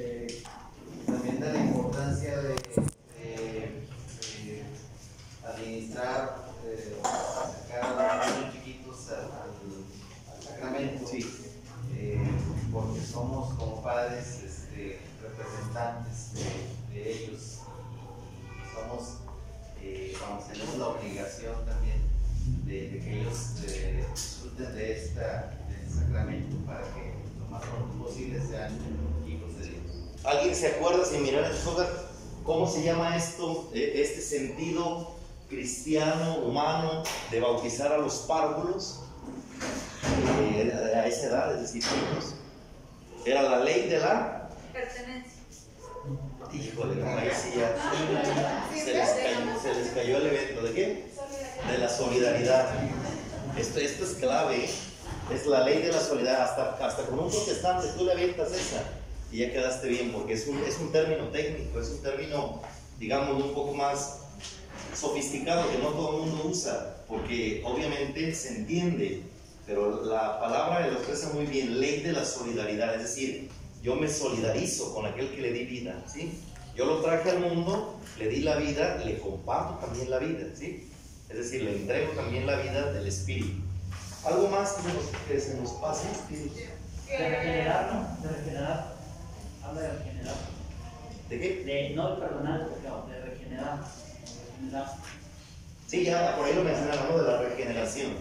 eh, ¿Alguien se acuerda, si miran en su hogar, cómo se llama esto, e, este sentido cristiano, humano, de bautizar a los párvulos? Eh, a esa edad, es decir, Era la ley de la pertenencia. Híjole, no, ahí sí ya se les, cayó, se les cayó el evento. ¿De qué? De la solidaridad. Esto, esto es clave, ¿eh? es la ley de la solidaridad. Hasta, hasta con un protestante tú le avientas esa y ya quedaste bien, porque es un, es un término técnico, es un término, digamos, un poco más sofisticado que no todo el mundo usa, porque obviamente se entiende, pero la palabra lo expresa muy bien, ley de la solidaridad, es decir, yo me solidarizo con aquel que le di vida, ¿sí? Yo lo traje al mundo, le di la vida, le comparto también la vida, ¿sí? Es decir, le entrego también la vida del Espíritu. ¿Algo más que se nos, que se nos pase? De regenerar, ¿no? De regenerar. Habla de regenerar. ¿De qué? De no de perdonar, de regenerar. Sí, ya por ahí lo mencionaron, ¿no? De la regeneración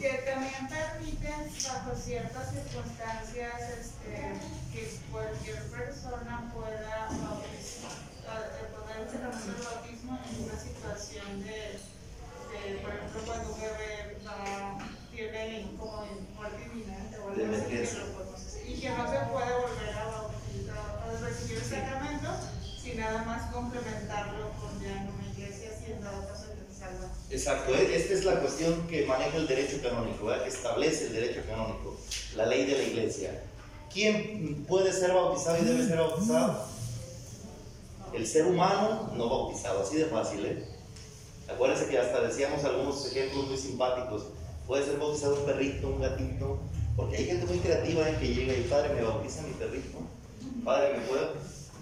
que también permiten bajo ciertas circunstancias este, que cualquier persona pueda bautizar, poder hacer el bautismo en una situación de, de, por ejemplo, cuando un bebé va, tiene como muerte inminente o algo así, y que no se puede volver a bautizar, a recibir el sacramento, sin nada más complementarlo con ya en una iglesia haciendo otras Exacto, e-, esta es la cuestión que maneja el derecho canónico, que establece el derecho canónico, la ley de la iglesia. ¿Quién puede ser bautizado y debe ser bautizado? El ser humano no bautizado, así de fácil, ¿eh? Acuérdense que hasta decíamos algunos ejemplos muy simpáticos. Puede ser bautizado un perrito, un gatito, porque hay gente muy creativa ¿eh? que llega y padre me bautiza mi perrito, padre me puede,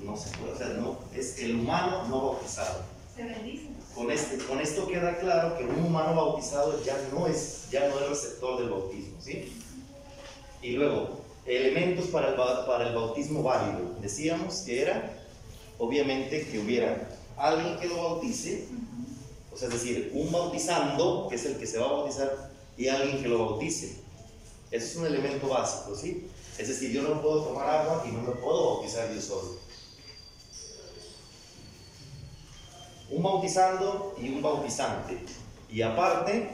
no se puede, o sea, no, es el humano no bautizado. Se bendice. Con, este, con esto queda claro que un humano bautizado ya no es, ya no es receptor del bautismo, ¿sí? Y luego, elementos para el, para el bautismo válido. Decíamos que era, obviamente, que hubiera alguien que lo bautice, o sea, es decir, un bautizando, que es el que se va a bautizar, y alguien que lo bautice. Ese es un elemento básico, ¿sí? Es decir, yo no puedo tomar agua y no me puedo bautizar yo solo. un bautizando y un bautizante. Y aparte,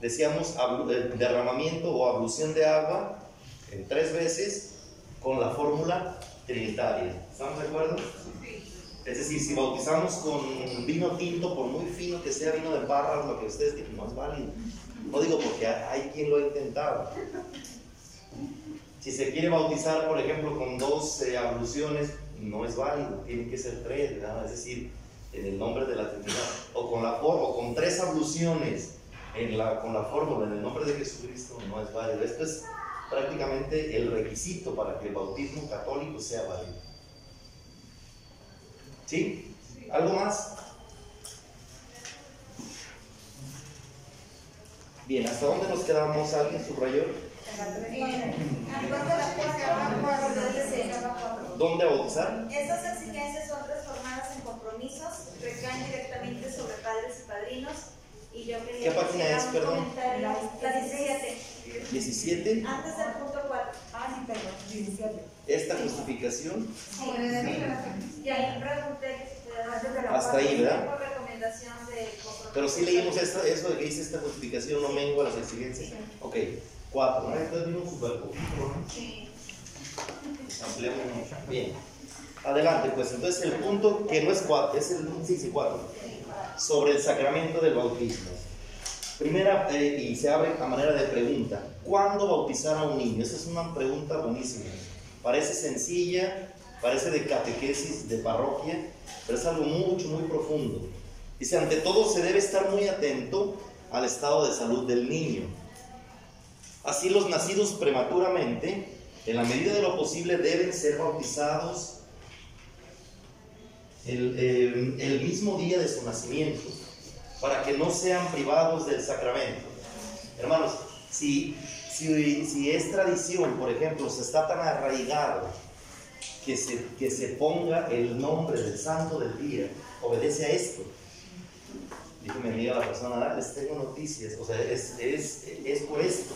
decíamos eh, derramamiento o ablución de agua en tres veces con la fórmula trinitaria. ¿Estamos de acuerdo? Es decir, si bautizamos con vino tinto, por muy fino que sea vino de barras, lo que ustedes digan, no es válido. No digo porque hay quien lo ha intentado. Si se quiere bautizar, por ejemplo, con dos eh, abluciones, no es válido, tiene que ser tres, Es decir, en el nombre de la Trinidad, o con, la, o con tres abluciones con la fórmula en el nombre de Jesucristo, no es válido. Esto es prácticamente el requisito para que el bautismo católico sea válido. ¿Sí? ¿Algo más? Bien, ¿hasta dónde nos quedamos? ¿Alguien subrayó? ¿Dónde bautizar? Estas exigencias son transformadas en compromisos, recaen directamente sobre padres y padrinos. Y yo quería ¿Qué página es, perdón? La 17. 17. Antes del punto 4. Ah, sí, perdón, 17. ¿Esta justificación? Sí. Y ahí pregunté Hasta ahí, ¿verdad? Recomendación de Pero sí leímos eso de que dice esta justificación no mengua las exigencias. Ok. Cuatro. Entonces vino súper poquito, ¿no? Sí. Ampliamos mucho. Bien. Adelante, pues entonces el punto que no es cuatro, es el sí, sí, cuatro. Sobre el sacramento del bautismo. Primera, eh, y se abre a manera de pregunta. ¿Cuándo bautizar a un niño? Esa es una pregunta buenísima. Parece sencilla, parece de catequesis, de parroquia, pero es algo mucho, muy profundo. Dice, ante todo se debe estar muy atento al estado de salud del niño Así los nacidos prematuramente en la medida de lo posible deben ser bautizados el, eh, el mismo día de su nacimiento, para que no sean privados del sacramento. Hermanos, si, si, si es tradición, por ejemplo, se está tan arraigado que se, que se ponga el nombre del santo del día, obedece a esto. Dijo mi amiga la persona, "Ah, les tengo noticias, o sea, es, es, es por esto,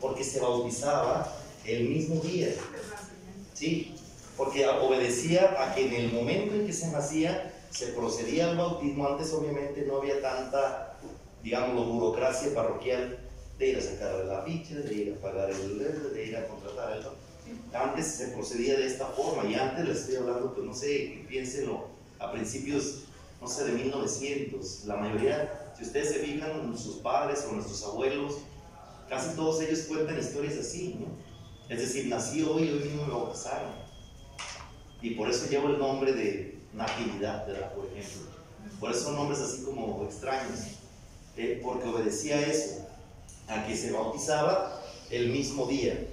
porque se bautizaba el mismo día. Sí, porque obedecía a que en el momento en que se nacía se procedía al bautismo. Antes obviamente no había tanta, digamos, burocracia parroquial de ir a sacar la ficha, de ir a pagar el, de ir a contratar el... Antes se procedía de esta forma y antes les estoy hablando, pues no sé, piénsenlo, a principios, no sé, de 1900, la mayoría, si ustedes se fijan, sus padres o nuestros abuelos, casi todos ellos cuentan historias así, ¿no? Es decir, nací hoy, hoy mismo me bautizaron. Y por eso llevo el nombre de Natividad, ¿verdad? Por ejemplo. Por eso son nombres así como extraños. eh, porque obedecía eso, a que se bautizaba el mismo día.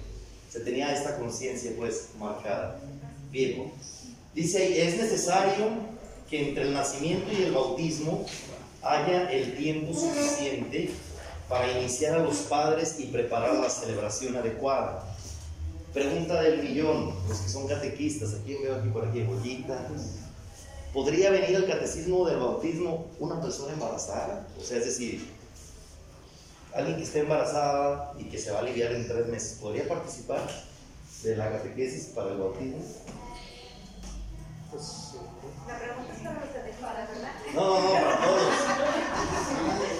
Se tenía esta conciencia pues marcada. Bien, dice ahí, es necesario que entre el nacimiento y el bautismo haya el tiempo suficiente para iniciar a los padres y preparar la celebración adecuada. Pregunta del millón, los que son catequistas, aquí veo aquí por aquí, Bollita. ¿Podría venir al catecismo del bautismo una persona embarazada? O sea, es decir, alguien que esté embarazada y que se va a aliviar en tres meses, ¿podría participar de la catequesis para el bautismo? La pregunta es para los adecuados, ¿verdad? No, no, no, para todos.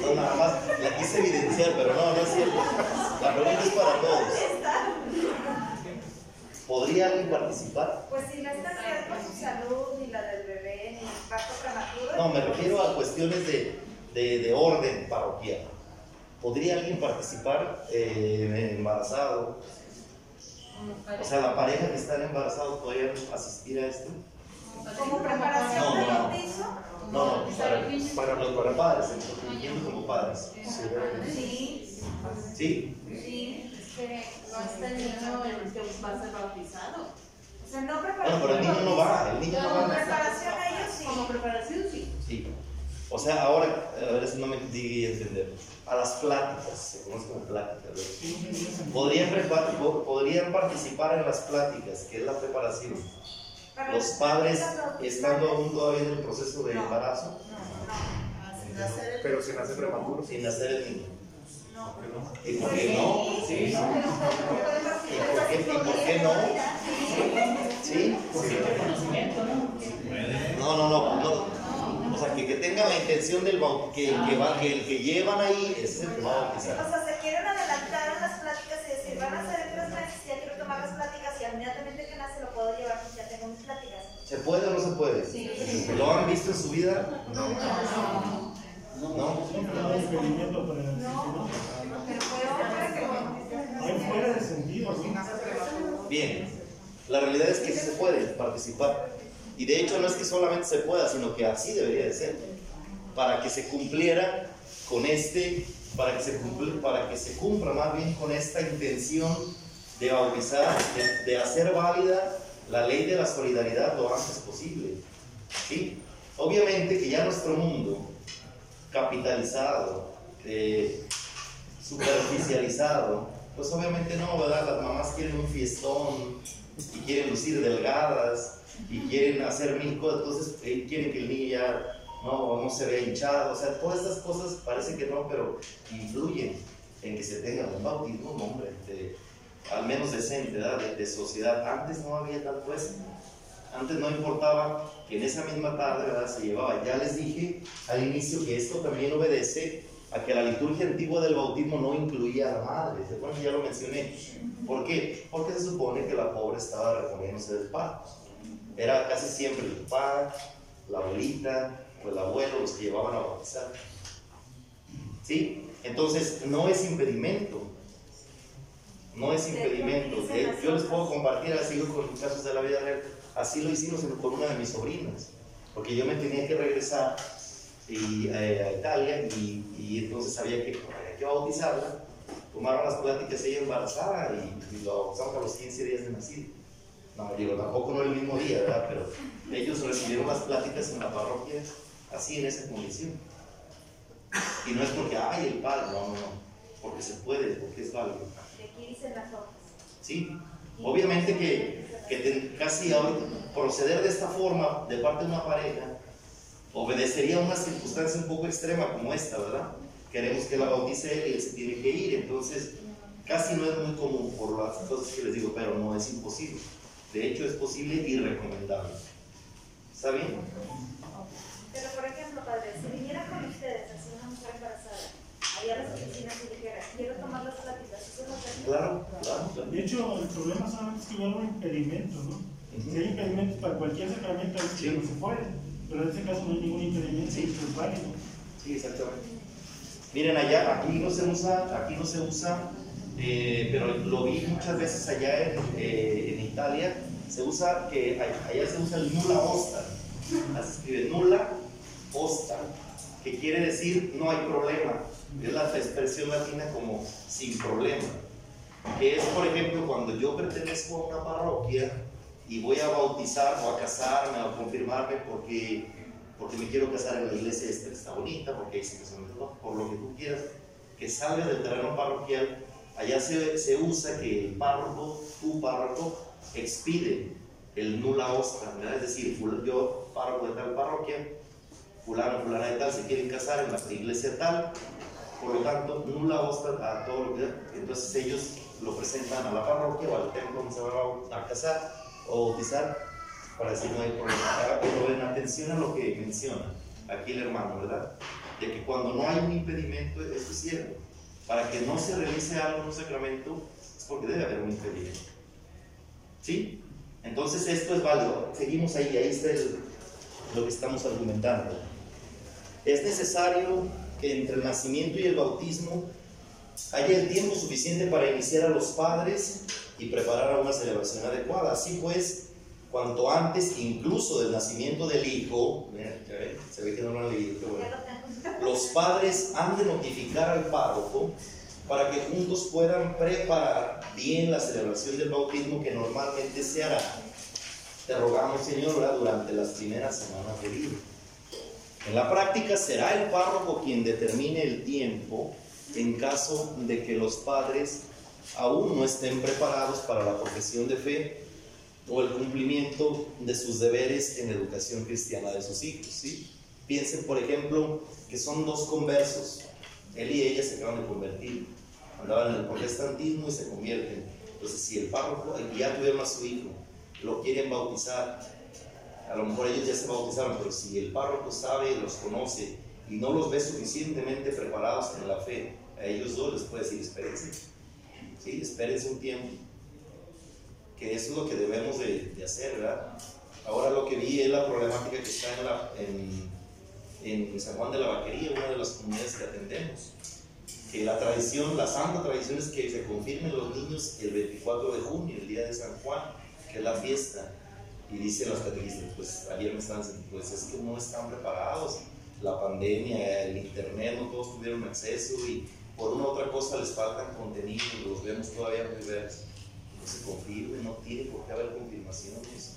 No, nada más, la quise evidenciar, pero no, no es cierto. La pregunta es para todos. ¿Podría alguien participar? Pues si no está bien por su salud, ni la del bebé, ni el parto prematuro. No, me refiero a cuestiones de, de, de orden parroquial. ¿Podría alguien participar eh, embarazado? O sea, la pareja que está embarazado podría asistir a esto. Como preparación No, no. bautizo. No, no, para, para los para padres, incluyendo como padres. Sí, ¿Sí? sí. No está el niño el que va a ser bautizado. O sea, no Bueno, preparación. pero el niño no va, el niño no Como va. preparación a ellos sí. Como preparación, sí. Sí. O sea, ahora, a ver si no me di a entender. A las pláticas, se conoce como pláticas, ¿verdad? ¿Podrían, podrían participar en las pláticas, que es la preparación. Los padres, estando aún todavía en el proceso de No. embarazo, Pero si nace prematuro. sin nacer el niño. No. ¿Y por qué no? Sí. ¿Y por qué, y por qué no? ¿Sí? ¿no? No, no, no. O sea, que, que tengan la intención del que, que, va, que el que llevan ahí es el que va a O sea, se quieren adelantar a las pláticas y decir, van a ser en tres meses, ya quiero tomar las pláticas y inmediatamente que nace lo puedo llevar porque ya tengo mis pláticas. ¿Se puede o no se puede? Sí. ¿Lo han visto en su vida? No. No, que Hay fuera de sentido. Bien. La realidad es que sí se puede participar. Y de hecho no es que solamente se pueda, sino que así debería de ser. Para que se cumpliera con este, para que se, cumpl- para que se cumpla más bien con esta intención de bautizar, de, de hacer válida la ley de la solidaridad lo antes posible. ¿sí? Obviamente que ya nuestro mundo capitalizado, eh, superficializado, pues obviamente no, ¿verdad? Las mamás quieren un fiestón y quieren lucir delgadas y quieren hacer mil cosas, entonces eh, quieren que el niño ya no, no se vea hinchado, o sea, todas estas cosas parece que no, pero influyen en que se tenga un bautismo, hombre, de- al menos decente. De, de sociedad. Antes no había tanto eso. Antes no importaba que en esa misma tarde ¿verdad? se llevaba. Ya les dije al inicio que esto también obedece a que la liturgia antigua del bautismo no incluía a la madre. ¿Se acuerdan? Ya lo mencioné. ¿Por qué? Porque se supone que la pobre estaba reponiéndose del parto. Era casi siempre el papá, la abuelita o el abuelo los que llevaban a bautizar. ¿Sí? Entonces, no es impedimento. No es impedimento. Eh, Yo les puedo compartir así con casos de la vida real. Así lo hicimos con una de mis sobrinas. Porque yo me tenía que regresar y, eh, a Italia y, y entonces había que, había que bautizarla. tomaron las pláticas ella embarazada y, y lo bautizamos a los 15 días de nacido. No, digo, tampoco no el mismo día, ¿verdad? Pero ellos recibieron las pláticas en la parroquia así, en esa condición. Y no es porque, ay, el padre, no, no, no, porque se puede, porque es válido. Las hojas. Sí, obviamente que, que casi ahorita proceder de esta forma de parte de una pareja obedecería a una circunstancia un poco extrema como esta, ¿verdad? Queremos que la bautice él y él se tiene que ir, entonces casi no es muy común por las cosas que les digo, pero no es imposible. De hecho, es posible y recomendable. ¿Está bien? Pero por ejemplo, padre, si viniera con ustedes, así una mujer embarazada, allá a las oficinas y dijera, quiero tomar las. Claro, claro. De hecho, el problema solamente es que hubiera un impedimento, ¿no? Si hay impedimentos para cualquier sacramento, sí se puede. Pero en este caso no hay ningún impedimento, Sí. es válido. Sí, exactamente. Miren allá, aquí no se usa, aquí no se usa, eh, pero lo vi muchas veces allá en, eh, en Italia, se usa que allá se usa el nulla osta, así se escribe nulla osta, que quiere decir no hay problema, es la expresión latina como sin problema, que es por ejemplo cuando yo pertenezco a una parroquia y voy a bautizar o a casarme o a confirmarme porque porque me quiero casar en la iglesia esta que está bonita, porque casan los dos, por lo que tú quieras, que salga del terreno parroquial, allá se, se usa que el párroco, tu párroco, expide el nula osta, ¿verdad? es decir, yo, párroco de tal parroquia, fulano, fulana de tal, se quieren casar en la iglesia tal, por lo tanto, nula osta a todo lo que entonces ellos lo presentan a la parroquia o al templo donde se van a casar o bautizar para decir no hay problema. Ahora, Pero en atención a lo que menciona aquí el hermano, ¿verdad? De que cuando no hay un impedimento, eso es cierto. Para que no se realice algo en un sacramento, es porque debe haber un impedimento. ¿Sí? Entonces esto es válido. Seguimos ahí, ahí está el- lo que estamos argumentando. Es necesario que entre el nacimiento y el bautismo haya el tiempo suficiente para iniciar a los padres y preparar a una celebración adecuada. Así pues, cuanto antes, incluso del nacimiento del hijo, se ve que no lo han leído, qué bueno. Los padres han de notificar al párroco para que juntos puedan preparar bien la celebración del bautismo que normalmente se hará. Te rogamos, Señor, durante las primeras semanas de vida. En la práctica será el párroco quien determine el tiempo en caso de que los padres aún no estén preparados para la profesión de fe o el cumplimiento de sus deberes en educación cristiana de sus hijos. Piensen, por ejemplo, que son dos conversos. Él y ella se acaban de convertir. Andaban en el protestantismo y se convierten. Entonces, si el párroco, ya tuvieron a su hijo, lo quieren bautizar, a lo mejor ellos ya se bautizaron, pero si el párroco sabe, los conoce y no los ve suficientemente preparados en la fe, a ellos dos les puede decir, espérense, ¿sí? espérense un tiempo, que eso es lo que debemos de, hacer, ¿verdad? Ahora lo que vi es la problemática que está en San Juan de la Vaquería, una de las comunidades que atendemos, que la tradición, la santa tradición es que se confirmen los niños el 24 de junio, el día de San Juan, que es la fiesta. Y dicen los catequistas, pues ayer me estaban diciendo, pues es que no están preparados. La pandemia, el internet, no todos tuvieron acceso y por una u otra cosa les faltan contenido, los vemos todavía muy verdes. No se confirme, no tiene por qué haber confirmaciones,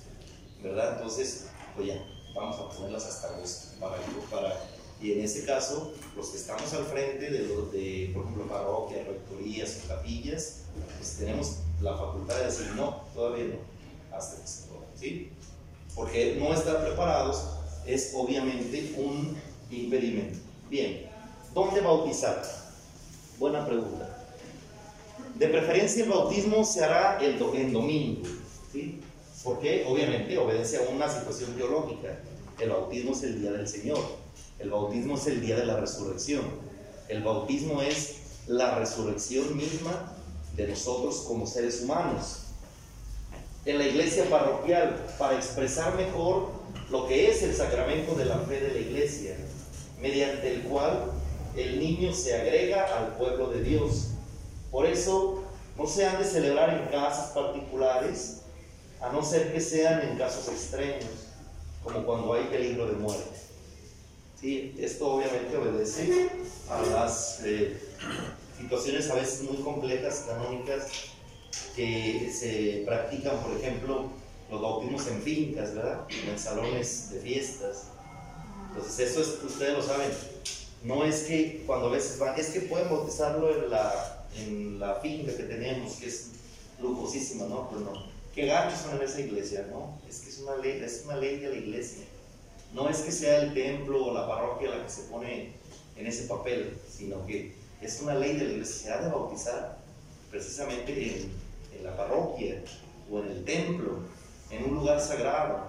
¿verdad? Entonces, pues ya, vamos a ponerlas hasta agosto para, para y en ese caso, los que estamos al frente de, los de por ejemplo, parroquias, rectorías capillas, pues tenemos la facultad de decir no, todavía no, hasta que Porque no estar preparados es obviamente un impedimento. Bien, ¿dónde bautizar? Buena pregunta. De preferencia el bautismo se hará el en domingo, ¿sí? Porque obviamente obedece a una situación teológica. El bautismo es el día del Señor. El bautismo es el día de la resurrección. El bautismo es la resurrección misma de nosotros como seres humanos. En la iglesia parroquial, para expresar mejor lo que es el sacramento de la fe de la iglesia, mediante el cual el niño se agrega al pueblo de Dios. Por eso no se han de celebrar en casas particulares, a no ser que sean en casos extremos, como cuando hay peligro de muerte. Sí, esto obviamente obedece a las eh, situaciones a veces muy complejas, canónicas, que se practican, por ejemplo, los bautismos en fincas, ¿verdad? En salones de fiestas. Entonces, eso es, ustedes lo saben. No es que cuando a veces van, es que pueden bautizarlo en la, en la finca que tenemos, que es lujosísima, ¿no? Pues no. ¿Qué gachos son en esa iglesia, no? Es que es una ley, es una ley de la iglesia. No es que sea el templo o la parroquia la que se pone en ese papel, sino que es una ley de la iglesia. Se ha de bautizar precisamente en, en la parroquia o en el templo, en un lugar sagrado.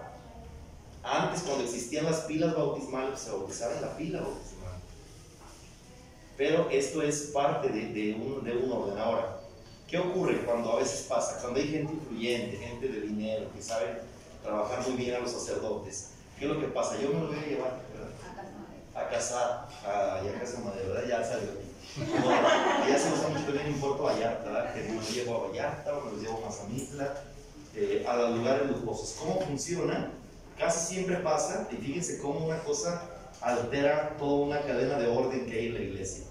Antes, cuando existían las pilas bautismales, se bautizaba en la pila bautismal. Pero esto es parte de, de un, de un orden. Ahora, ¿qué ocurre cuando a veces pasa? Cuando hay gente influyente, gente de dinero, que sabe trabajar muy bien a los sacerdotes. ¿Qué es lo que pasa? Yo me lo voy a llevar ¿verdad? a casar, a, ya casa madre, ¿verdad? Ya salió. No, ya se usa mucho también en Puerto Vallarta, ¿verdad? Que los llevo a Vallarta o los llevo a Mazamitla, eh, a los lugares lujosos. ¿Cómo funciona? Casi siempre pasa, y fíjense cómo una cosa altera toda una cadena de orden que hay en la iglesia.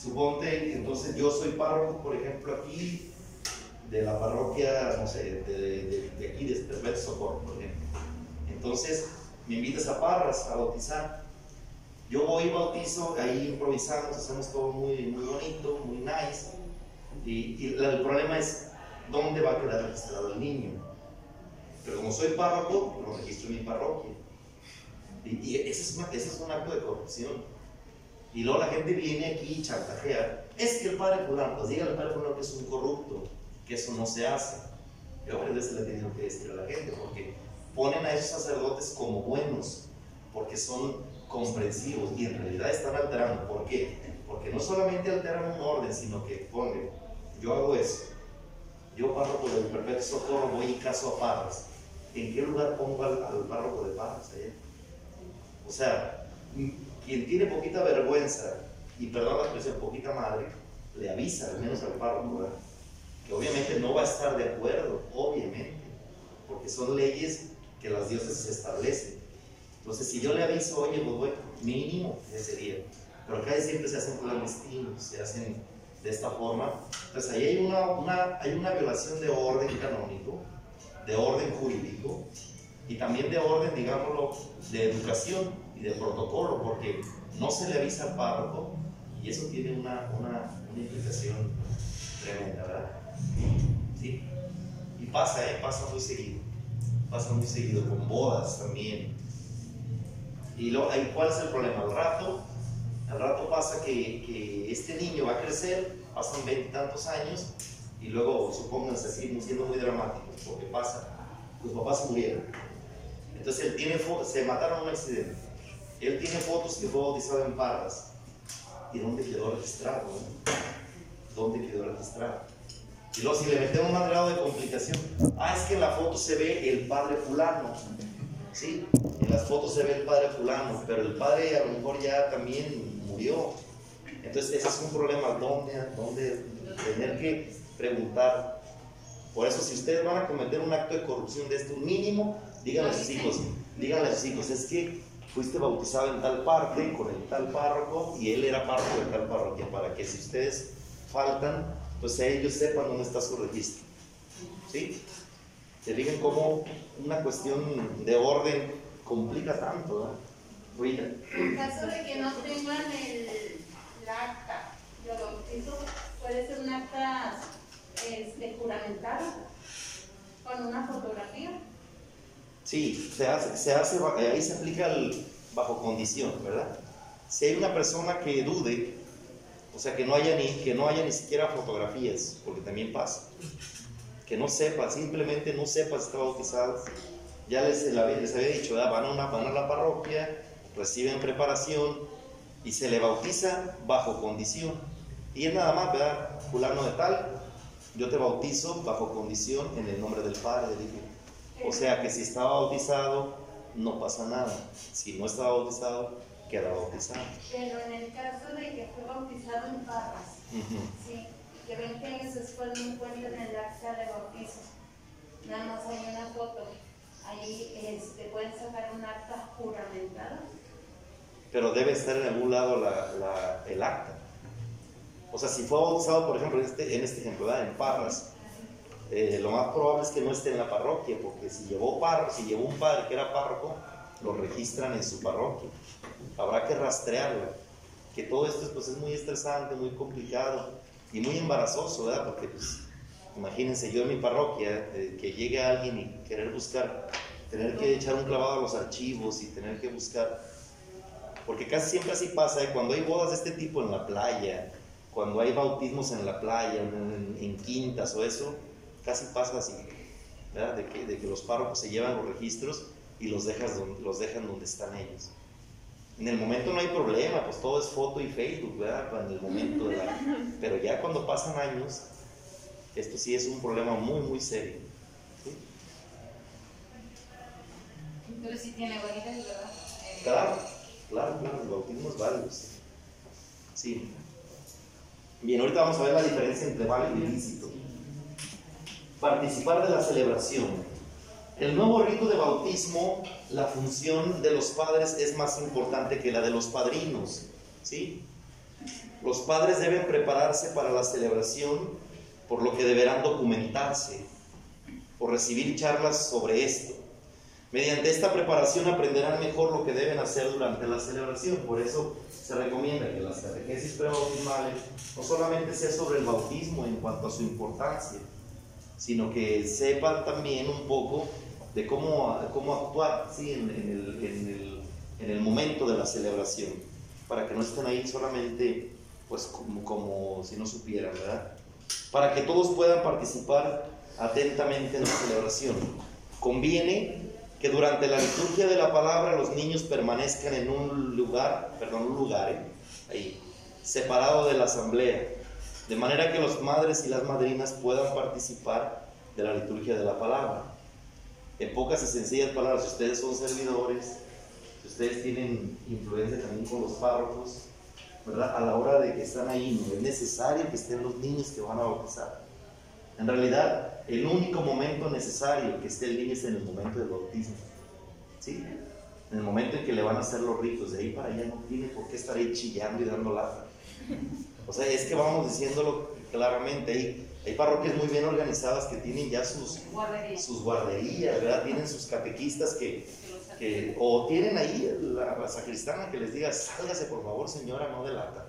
Suponte, entonces yo soy párroco, por ejemplo, aquí, de la parroquia, no sé, de, de, de aquí, de Perpetuo Socorro, por ejemplo. Entonces, me invitas a Parras a bautizar. Yo voy y bautizo, ahí improvisamos, hacemos todo muy, muy bonito, muy nice. Y, y el problema es dónde va a quedar registrado el niño. Pero como soy párroco, lo registro en mi parroquia. Y, y ese, es una- ese es un acto de corrupción. Y luego la gente viene aquí y chantajea. Es que el padre fulano, pues dígale al padre fulano que es un corrupto, que eso no se hace. Yo varias veces le he que decir a la gente, porque ponen a esos sacerdotes como buenos, porque son comprensivos y en realidad están alterando. ¿Por qué? Porque no solamente alteran un orden, sino que ponen, yo hago eso, yo párroco del Perpetuo Socorro voy y caso a Parras. ¿En qué lugar pongo al, al párroco de Parras allá? O sea, m- quien tiene poquita vergüenza, y perdón la expresión, poquita madre, le avisa al menos al párroco, que obviamente no va a estar de acuerdo, obviamente, porque son leyes que las dioses establecen. Entonces, si yo le aviso, oye, pues bueno, mínimo ese día. Pero acá siempre se hacen clandestinos, se hacen de esta forma. Entonces, ahí hay una, una- hay una violación de orden canónico, de orden jurídico y también de orden, digámoslo, de educación y de protocolo, porque no se le avisa al párroco y eso tiene una, una, una implicación tremenda, ¿verdad? Sí. Y pasa, ¿eh? Pasa muy seguido. Pasa muy seguido, con bodas también. Y lo, ¿cuál es el problema? Al rato, al rato pasa que, este niño va a crecer, pasan veintitantos años, y luego, supónganse así, siendo muy dramáticos, porque pasa, los papás murieron. Entonces él tiene se mataron en un accidente. Él tiene fotos que fue bautizado en Parras. ¿Y dónde quedó registrado? ¿Dónde quedó registrado? Y luego si le metemos más grado de complicación, ah, es que en la foto se ve el padre fulano. Sí, en las fotos se ve el padre fulano, pero el padre a lo mejor ya también murió. Entonces ese es un problema, ¿dónde, dónde tener que preguntar? Por eso si ustedes van a cometer un acto de corrupción de esto mínimo, díganle a sus hijos, díganle a sus hijos, es que fuiste bautizado en tal parte con el tal párroco y él era párroco de tal parroquia, para que si ustedes faltan, pues ellos sepan dónde está su registro. ¿Sí? Se fijan cómo una cuestión de orden complica tanto. Rita. En caso de que no tengan el, el acta de bautizo, puede ser un acta este, juramentada con una fotografía. Sí, se hace, se hace, ahí se aplica el bajo condición, ¿verdad? Si hay una persona que dude, o sea, que no haya ni, que no haya ni siquiera fotografías, porque también pasa, que no sepa, simplemente no sepa si está bautizado, ya les, les había dicho, ¿verdad? van, a una, van a la parroquia, reciben preparación y se le bautiza bajo condición. Y es nada más, ¿verdad? Fulano de tal, yo te bautizo bajo condición en el nombre del Padre, del Hijo. O sea que si estaba bautizado, no pasa nada. Si no estaba bautizado, queda bautizado. Pero en el caso de que fue bautizado en Parras, sí, que 20 años después no encuentran el acta de bautizo, nada más hay una foto. Ahí este, pueden sacar un acta juramentada. Pero debe estar en algún lado la- la- el acta. O sea, si fue bautizado, por ejemplo, en este, en este ejemplo, ¿verdad? en Parras, eh, lo más probable es que no esté en la parroquia, porque si llevó, par, si llevó un padre que era párroco, lo registran en su parroquia. Habrá que rastrearlo. Que todo esto pues, es muy estresante, muy complicado y muy embarazoso, ¿verdad? Porque, pues, imagínense, yo en mi parroquia, eh, que llegue alguien y querer buscar, tener que echar un clavado a los archivos y tener que buscar. Porque casi siempre así pasa, ¿eh? cuando hay bodas de este tipo en la playa, cuando hay bautismos en la playa, en, quintas o eso, casi pasa así, ¿verdad? De que, los párrocos se llevan los registros y los, dejas los dejan donde están ellos. En el momento no hay problema, pues todo es foto y Facebook, ¿verdad? En el momento la... Pero ya cuando pasan años, esto sí es un problema muy, muy serio. ¿sí? Pero sí tiene validez, ¿verdad? Claro, claro, claro, el bautismo es válido. sí. Sí. Bien, ahorita vamos a ver la diferencia entre válido y ilícito. Participar de la celebración. El nuevo rito de bautismo, la función de los padres es más importante que la de los padrinos. ¿sí? Los padres deben prepararse para la celebración, por lo que deberán documentarse o recibir charlas sobre esto. Mediante esta preparación aprenderán mejor lo que deben hacer durante la celebración. Por eso se recomienda que las catequesis prebautismales no solamente sea sobre el bautismo en cuanto a su importancia, sino que sepan también un poco de cómo, cómo actuar ¿sí? en, en el, en el- en el momento de la celebración, para que no estén ahí solamente pues como, como si no supieran, ¿verdad? Para que todos puedan participar atentamente en la celebración. Conviene que durante la liturgia de la palabra los niños permanezcan en un lugar, perdón, un lugar, ¿eh? ahí, separado de la asamblea, de manera que las madres y las madrinas puedan participar de la liturgia de la palabra. En pocas y sencillas palabras, si ustedes son servidores, si ustedes tienen influencia también con los párrocos, ¿verdad? A la hora de que están ahí, no es necesario que estén los niños que van a bautizar. En realidad, el único momento necesario que esté el niño es en el momento del bautismo. ¿Sí? En el momento en que le van a hacer los ritos, de ahí para allá no tiene por qué estar ahí chillando y dando lata. O sea, es que vamos diciéndolo claramente, hay, hay parroquias muy bien organizadas que tienen ya sus, Guardería. sus guarderías, ¿verdad? Tienen sus catequistas que, o tienen ahí la, sacristana que les diga, sálgase por favor señora, no delata.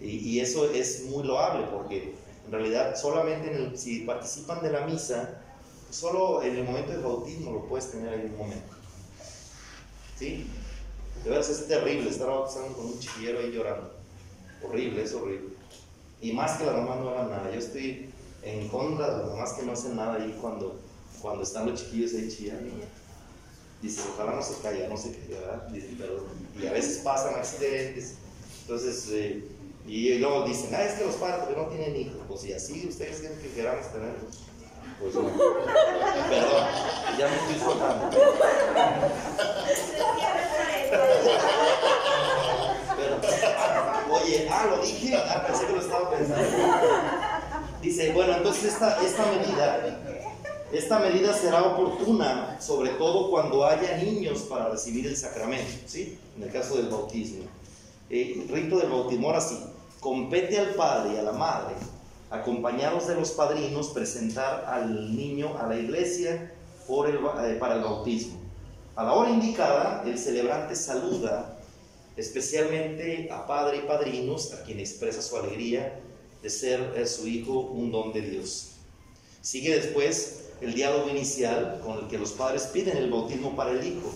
Y, y eso es muy loable porque en realidad solamente si participan de la misa, solo en el momento del bautismo lo puedes tener en un momento. ¿Sí? De verdad es terrible estar bautizando con un chiquillero ahí llorando. Horrible, es horrible. Y más que las mamás no hagan nada. Yo estoy en contra de las mamás que no hacen nada ahí cuando, cuando están los chiquillos ahí chillando. Dice, ojalá no se caiga, no se caiga, ¿verdad? Dice, pero, y a veces pasan accidentes. Entonces, eh, y luego dicen, ah, es que los padres no tienen hijos. Pues si así ustedes quieren que queramos tenerlos. Pues no. Perdón, ya me estoy soltando. Pero, oye, lo dije, ah, pensé que lo estaba pensando. Dice, bueno, entonces esta, esta medida, esta medida será oportuna, sobre todo cuando haya niños para recibir el sacramento, ¿sí? En el caso del bautismo. Eh, rito del bautismo, ahora sí, compete al padre y a la madre, acompañados de los padrinos, presentar al niño a la iglesia por el eh, para el bautismo. A la hora indicada, el celebrante saluda especialmente a padre y padrinos, a quien expresa su alegría de ser eh, su hijo un don de Dios. Sigue después el diálogo inicial con el que los padres piden el bautismo para el hijo.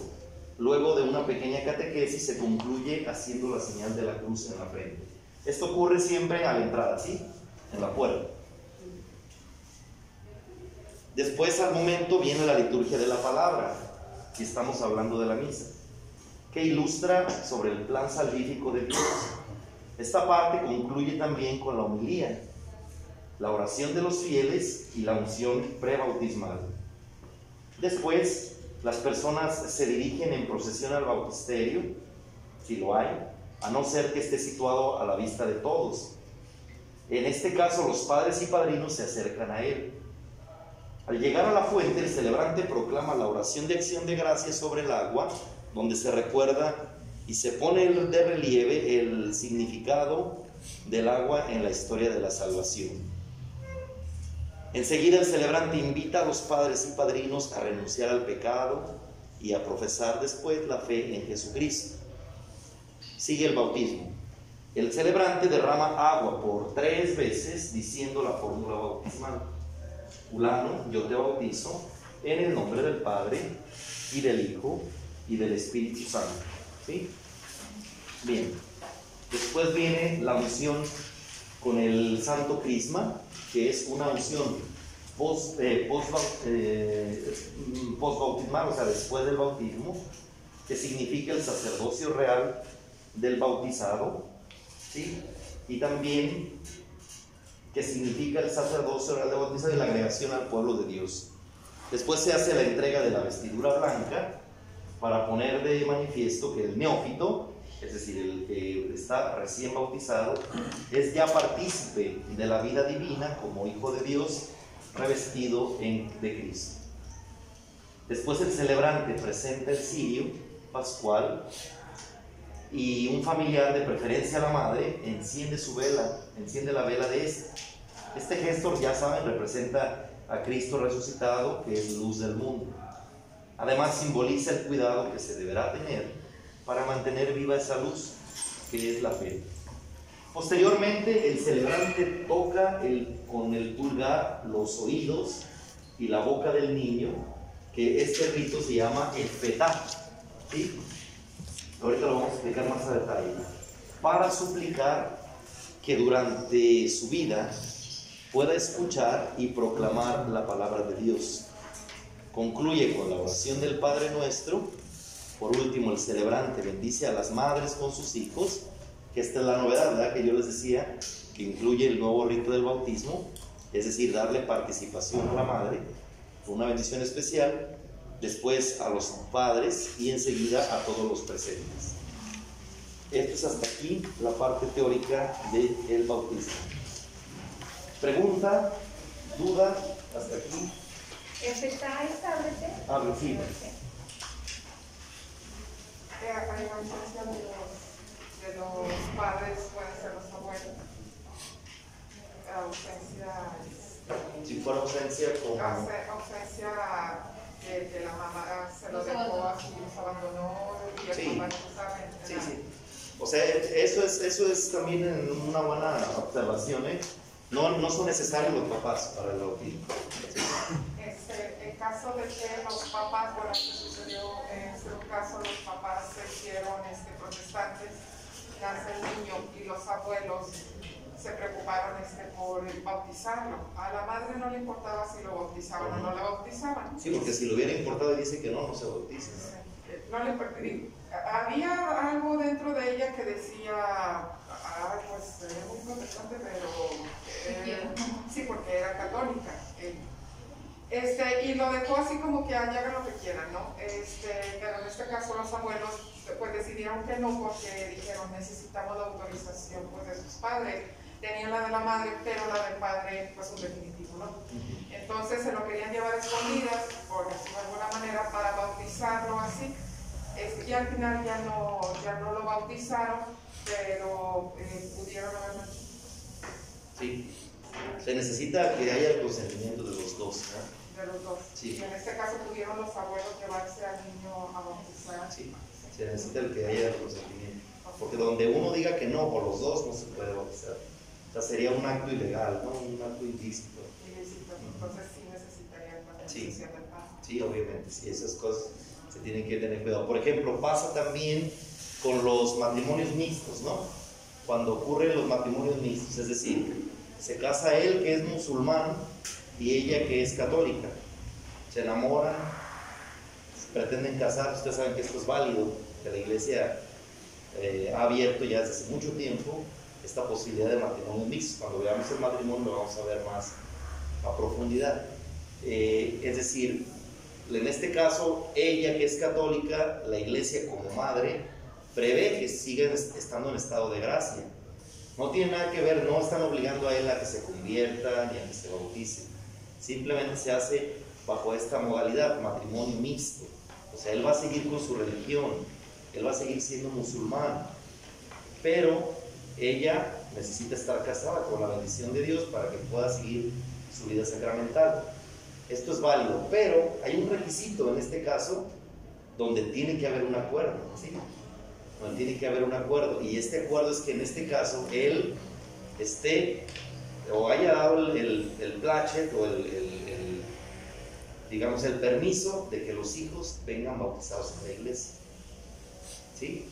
Luego de una pequeña catequesis se concluye haciendo la señal de la cruz en la frente. Esto ocurre siempre a la entrada, ¿sí? En la puerta. Después al momento viene la liturgia de la palabra, y estamos hablando de la misa, que ilustra sobre el plan salvífico de Dios. Esta parte concluye también con la homilía, la oración de los fieles y la unción prebautismal. Después, las personas se dirigen en procesión al bautisterio, si lo hay, a no ser que esté situado a la vista de todos. En este caso, los padres y padrinos se acercan a él. Al llegar a la fuente, el celebrante proclama la oración de acción de gracias sobre el agua, donde se recuerda y se pone de relieve el significado del agua en la historia de la salvación. Enseguida el celebrante invita a los padres y padrinos a renunciar al pecado y a profesar después la fe en Jesucristo. Sigue el bautismo. El celebrante derrama agua por tres veces diciendo la fórmula bautismal. Fulano, yo te bautizo en el nombre del Padre y del Hijo y del Espíritu Santo. ¿Sí? Bien. Después viene la unción con el Santo Crisma, que es una unción post, eh, post, eh, bautismal, o sea, después del bautismo, que significa el sacerdocio real del bautizado, ¿sí? Y también que significa el sacerdocio real del bautizado y la agregación al pueblo de Dios. Después se hace la entrega de la vestidura blanca para poner de manifiesto que el neófito, es decir, el que está recién bautizado, es ya partícipe de la vida divina como hijo de Dios revestido en, de Cristo. Después el celebrante presenta el cirio pascual y un familiar, de preferencia la madre, enciende su vela, enciende la vela de este. Este gesto, ya saben, representa a Cristo resucitado, que es luz del mundo. Además simboliza el cuidado que se deberá tener para mantener viva esa luz, que es la fe. Posteriormente, el celebrante toca con el pulgar los oídos y la boca del niño, que este rito se llama el fetá. Ahorita lo vamos a explicar más a detalle. Para suplicar que durante su vida pueda escuchar y proclamar la palabra de Dios. Concluye con la oración del Padre Nuestro. Por último, el celebrante bendice a las madres con sus hijos, que esta es la novedad, ¿verdad? Que yo les decía, que incluye el nuevo rito del bautismo, es decir, darle participación a la madre, una bendición especial, después a los padres y enseguida a todos los presentes. Esto es hasta aquí la parte teórica del bautismo. Pregunta, duda, hasta aquí. ¿Está establece? Abre, sí. Eh, hay una ausencia de los, de los padres, pueden ser los abuelos. Ausencia. Si fuera ausencia, como. ause- Ausencia que, que la mamá se lo dejó así, los abandonó y el Sí. papá no sabe. Sí, sí. O sea, eso es, eso es también una buena observación, ¿eh? No, no son necesarios los papás para el bautismo. Este, en caso de que los papás, bueno, que sucedió en este caso, los papás se hicieron este, protestantes, nace el niño y los abuelos se preocuparon este, por bautizarlo. A la madre no le importaba si lo bautizaban o no lo bautizaban. Sí, porque si lo hubiera importado dice que no, no se bautiza. No le digo, había algo dentro de ella que decía, ay, pues era muy protestante, pero eh, sí, porque era católica. eh. Este, y lo dejó así como que "Ay, hagan lo que quieran, ¿no? Este, pero en este caso los abuelos pues decidieron que no porque dijeron necesitamos la autorización pues, de sus padres. Tenían la de la madre, pero la del padre pues un definitivo, ¿no? Entonces se lo querían llevar a escondidas, por decirlo de alguna manera, para bautizarlo así. Es- y al final ya no, ya no lo bautizaron, pero eh, pudieron haberlo hecho. Sí. Se necesita que haya el consentimiento de los dos, ¿no? de los dos. Sí. Y en este caso pudieron los abuelos llevarse al niño a bautizar. Sí. Se necesita el que haya el consentimiento. Porque donde uno diga que no, o los dos, no se puede bautizar. O sea, sería un acto ilegal, ¿no? Un acto ilícito. Ilícito. Entonces sí necesitaría la Sí. del padre. Sí, obviamente, sí, esas cosas se que tener cuidado. Por ejemplo, pasa también con los matrimonios mixtos, ¿no? Cuando ocurren los matrimonios mixtos, es decir, se casa él que es musulmán y ella que es católica. Se enamoran, pretenden casar, ustedes saben que esto es válido, que la iglesia eh, ha abierto ya desde hace mucho tiempo esta posibilidad de matrimonios mixtos. Cuando veamos el matrimonio lo vamos a ver más a profundidad. Eh, es decir, en este caso, ella que es católica, la iglesia como madre, prevé que sigan est- estando en estado de gracia. No tiene nada que ver, no están obligando a él a que se convierta ni a que se bautice. Simplemente se hace bajo esta modalidad, matrimonio mixto. O sea, él va a seguir con su religión, él va a seguir siendo musulmán, pero ella necesita estar casada con la bendición de Dios para que pueda seguir su vida sacramental. Esto es válido, pero hay un requisito en este caso donde tiene que haber un acuerdo, ¿sí? Donde tiene que haber un acuerdo. Y este acuerdo es que en este caso él esté o haya dado el, el, el plachet o el, digamos, el permiso de que los hijos vengan bautizados en la iglesia. ¿Sí?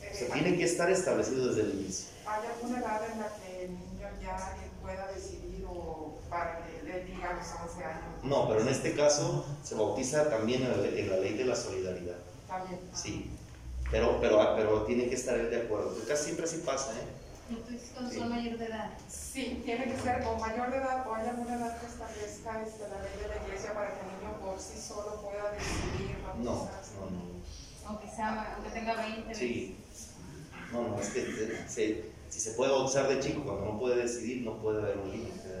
O sea, tiene que estar establecido desde el inicio. ¿Hay alguna edad en la que el niño ya pueda decidir o para que a los 11 años? No, pero en este caso se bautiza también en la, en la ley de la solidaridad. También. Sí. Pero, pero, pero tiene que estar él de acuerdo. Casi siempre así pasa, ¿eh? Entonces, cuando Sí. son mayor de edad. Sí, tiene que ser o mayor de edad o hay alguna edad que establezca este, la ley de la iglesia para que el niño por sí solo pueda decidir No, no, no. Aunque, sea, aunque tenga 20. Sí. No, no, es que se- si se puede bautizar de chico, cuando no puede decidir, no puede haber un límite.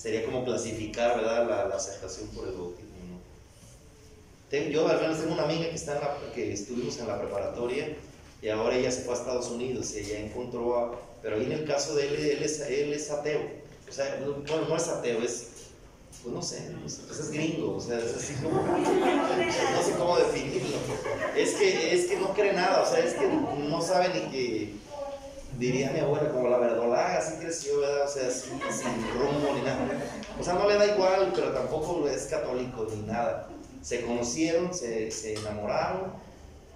Sería como clasificar, ¿verdad? La, la aceptación por el bautismo. yo al menos tengo una amiga que, está en la, que estuvimos en la preparatoria y ahora ella se fue a Estados Unidos y ella encontró a... Pero ahí en el caso de él, él es, él es ateo. O sea, bueno, no es ateo, es... Pues no sé, no sé, pues es gringo, o sea, es así como... No sé cómo definirlo. Es que, es que no cree nada, o sea, es que no sabe ni que... Diría mi abuela, como la verdolaga, así creció, ¿verdad? O sea, sin, rumbo ni nada. O sea, no le da igual, pero tampoco es católico ni nada. Se conocieron, se, se enamoraron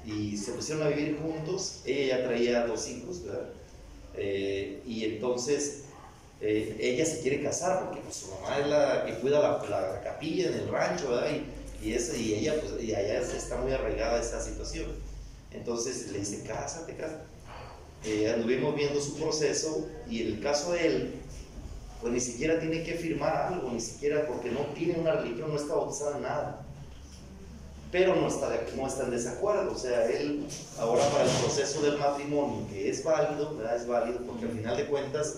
y se pusieron a vivir juntos. Ella ya traía dos hijos, ¿verdad? Eh, y entonces eh, ella se quiere casar porque pues, su mamá es la que cuida la, la capilla en el rancho, ¿verdad? Y, y, ella, pues, y allá está muy arraigada esa situación. Entonces le dice, cásate, cásate. Eh, anduvimos viendo su proceso y el caso de él, pues ni siquiera tiene que firmar algo, ni siquiera porque no tiene una religión, no está bautizado en nada. Pero no está, de- no está en desacuerdo, o sea, él ahora para el proceso del matrimonio, que es válido, ¿verdad? Es válido porque al final de cuentas,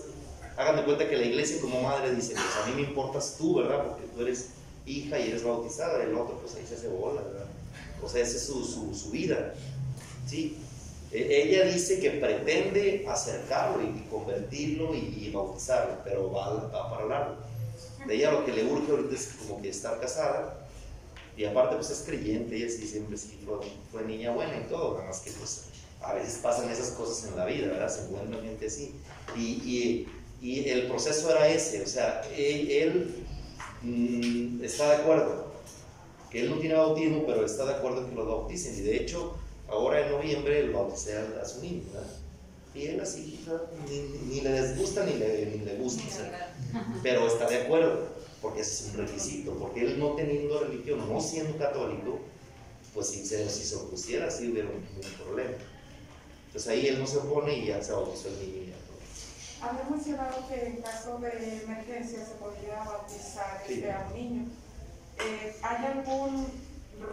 hagan de cuenta que la iglesia como madre dice, pues a mí me importas tú, ¿verdad? Porque tú eres hija y eres bautizada, el otro pues ahí se hace bola, ¿verdad? O sea, esa es su, su, su vida, ¿sí? E- Ella dice que pretende acercarlo y convertirlo y, bautizarlo, pero va, va para largo. De ella lo que le urge ahorita es como que estar casada y aparte pues es creyente, ella sí siempre sí fue, fue niña buena y todo, nada más que pues a veces pasan esas cosas en la vida, ¿verdad? Se encuentra gente así. Y, y, y el proceso era ese, o sea, él, él, mm, está de acuerdo, que él no tiene bautismo, pero está de acuerdo en que lo bauticen. Y de hecho, ahora en noviembre él bauticé a, a su niño, ¿verdad? Y él así, ni, ni le disgusta ni le, ni le gusta, sea, pero está de acuerdo, porque ese es un requisito, porque él no teniendo religión, no siendo católico, pues si se, si se opusiera, sí hubiera un, un problema. Entonces ahí él no se opone y ya se bautizó el niño. y ya todo. Había mencionado que en caso de emergencia se podría bautizar Sí. este, a un niño. Eh, ¿Hay algún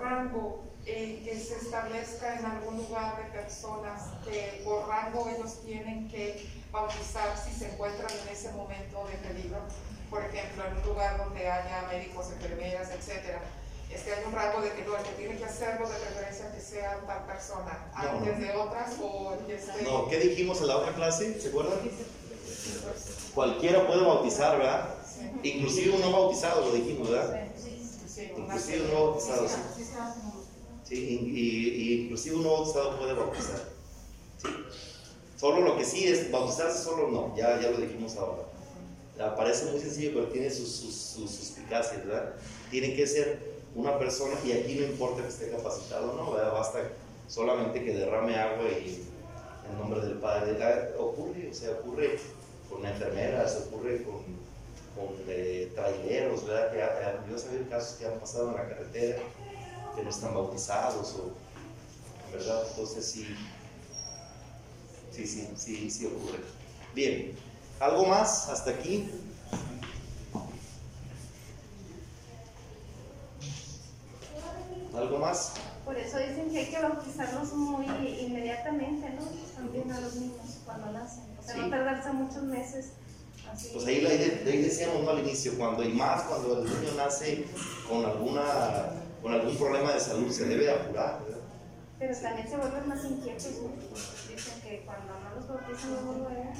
rango eh, que se establezca en algún lugar de personas que por rango ellos tienen que bautizar si se encuentran en ese momento de peligro? Por ejemplo, en un lugar donde haya médicos, enfermeras, etcétera. Este, hay un rango de que no, el que tiene que hacerlo de preferencia que sea tal persona, No, antes no. de otras o este, No, ¿qué dijimos en la otra clase? ¿Se acuerdan? Cualquiera puede bautizar, ¿verdad? Sí. Inclusive un no bautizado, lo dijimos, ¿verdad? Sí, una Inclusive un no bautizado, sí. Sí, y, y- inclusive un no bautizado puede bautizar. ¿sí? Solo lo que sí es bautizarse, solo no, ya, ya lo dijimos ahora. Parece muy sencillo, pero tiene sus, sus, sus suspicacias, ¿verdad? Tiene que ser una persona, y aquí no importa que esté capacitado o no, ¿verdad? Basta solamente que derrame agua y en nombre del Padre. Ah, Ocurre, o sea, ocurre con enfermeras, ocurre con, con eh, traileros, ¿verdad? Que yo he casos que han pasado en la carretera que no están bautizados, o, ¿verdad? Entonces sí, sí, sí, sí, sí ocurre. Bien, ¿algo más hasta aquí? ¿Algo más? Por eso dicen que hay que bautizarlos muy inmediatamente, ¿no? También a los niños cuando nacen. O sea, Sí. no tardarse muchos meses. Así. Pues ahí, ahí- ahí decíamos ¿no? al inicio, cuando y más cuando el niño nace con alguna con algún problema de salud, se debe apurar, ¿verdad? Pero también se vuelven más inquietos, ¿no? Dicen que cuando no los bautizan luego luego,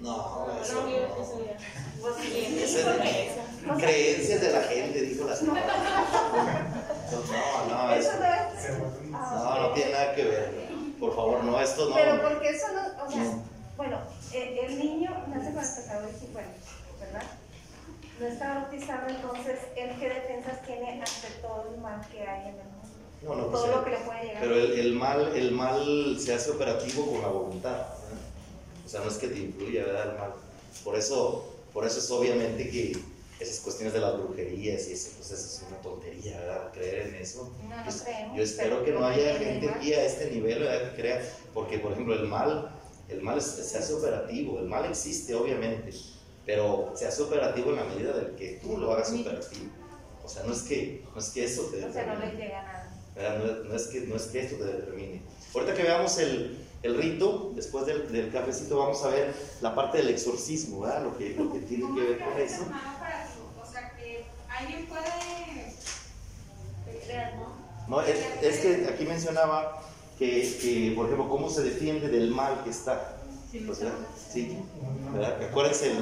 No, No, eso no, no. Pues sí, Ese es de- creencias de la gente, dijo la señora. No, no, Eso eso, no es. no, no tiene nada que ver. Por favor, no, esto no. Pero porque eso no, o sea, No. bueno, el, el niño nace con el pecado bueno, ¿verdad? No está bautizado, entonces, ¿él qué defensas tiene ante todo el mal que hay en el mundo? No, no, pues, todo eh, lo que le puede llegar. Pero el, el mal, el mal se hace operativo con la voluntad. ¿verdad? O sea, no es que te influya, ¿verdad? El mal. Por eso, por eso es obviamente que esas cuestiones de las brujerías y eso, pues eso es una tontería, ¿verdad? Creer en eso. No, no Yo- creemos, Yo espero pero que no haya gente aquí a este nivel, ¿verdad? Que crea, porque por ejemplo el mal, el mal se hace operativo, el mal existe obviamente, pero se hace operativo en la medida de que tú lo hagas operativo. O sea, no es que, no es que eso te O sea, no determine. le llega nada. No, es- no es que, no es que esto te determine. Ahorita que veamos el, el rito, después del, del cafecito, vamos a ver la parte del exorcismo, ¿verdad? Lo que, lo que tiene que ver con eso. Para O sea, que alguien puede Creer, ¿no? No, es, es que aquí mencionaba que, que, por ejemplo, cómo se defiende del mal que está. O sea, Acuérdense,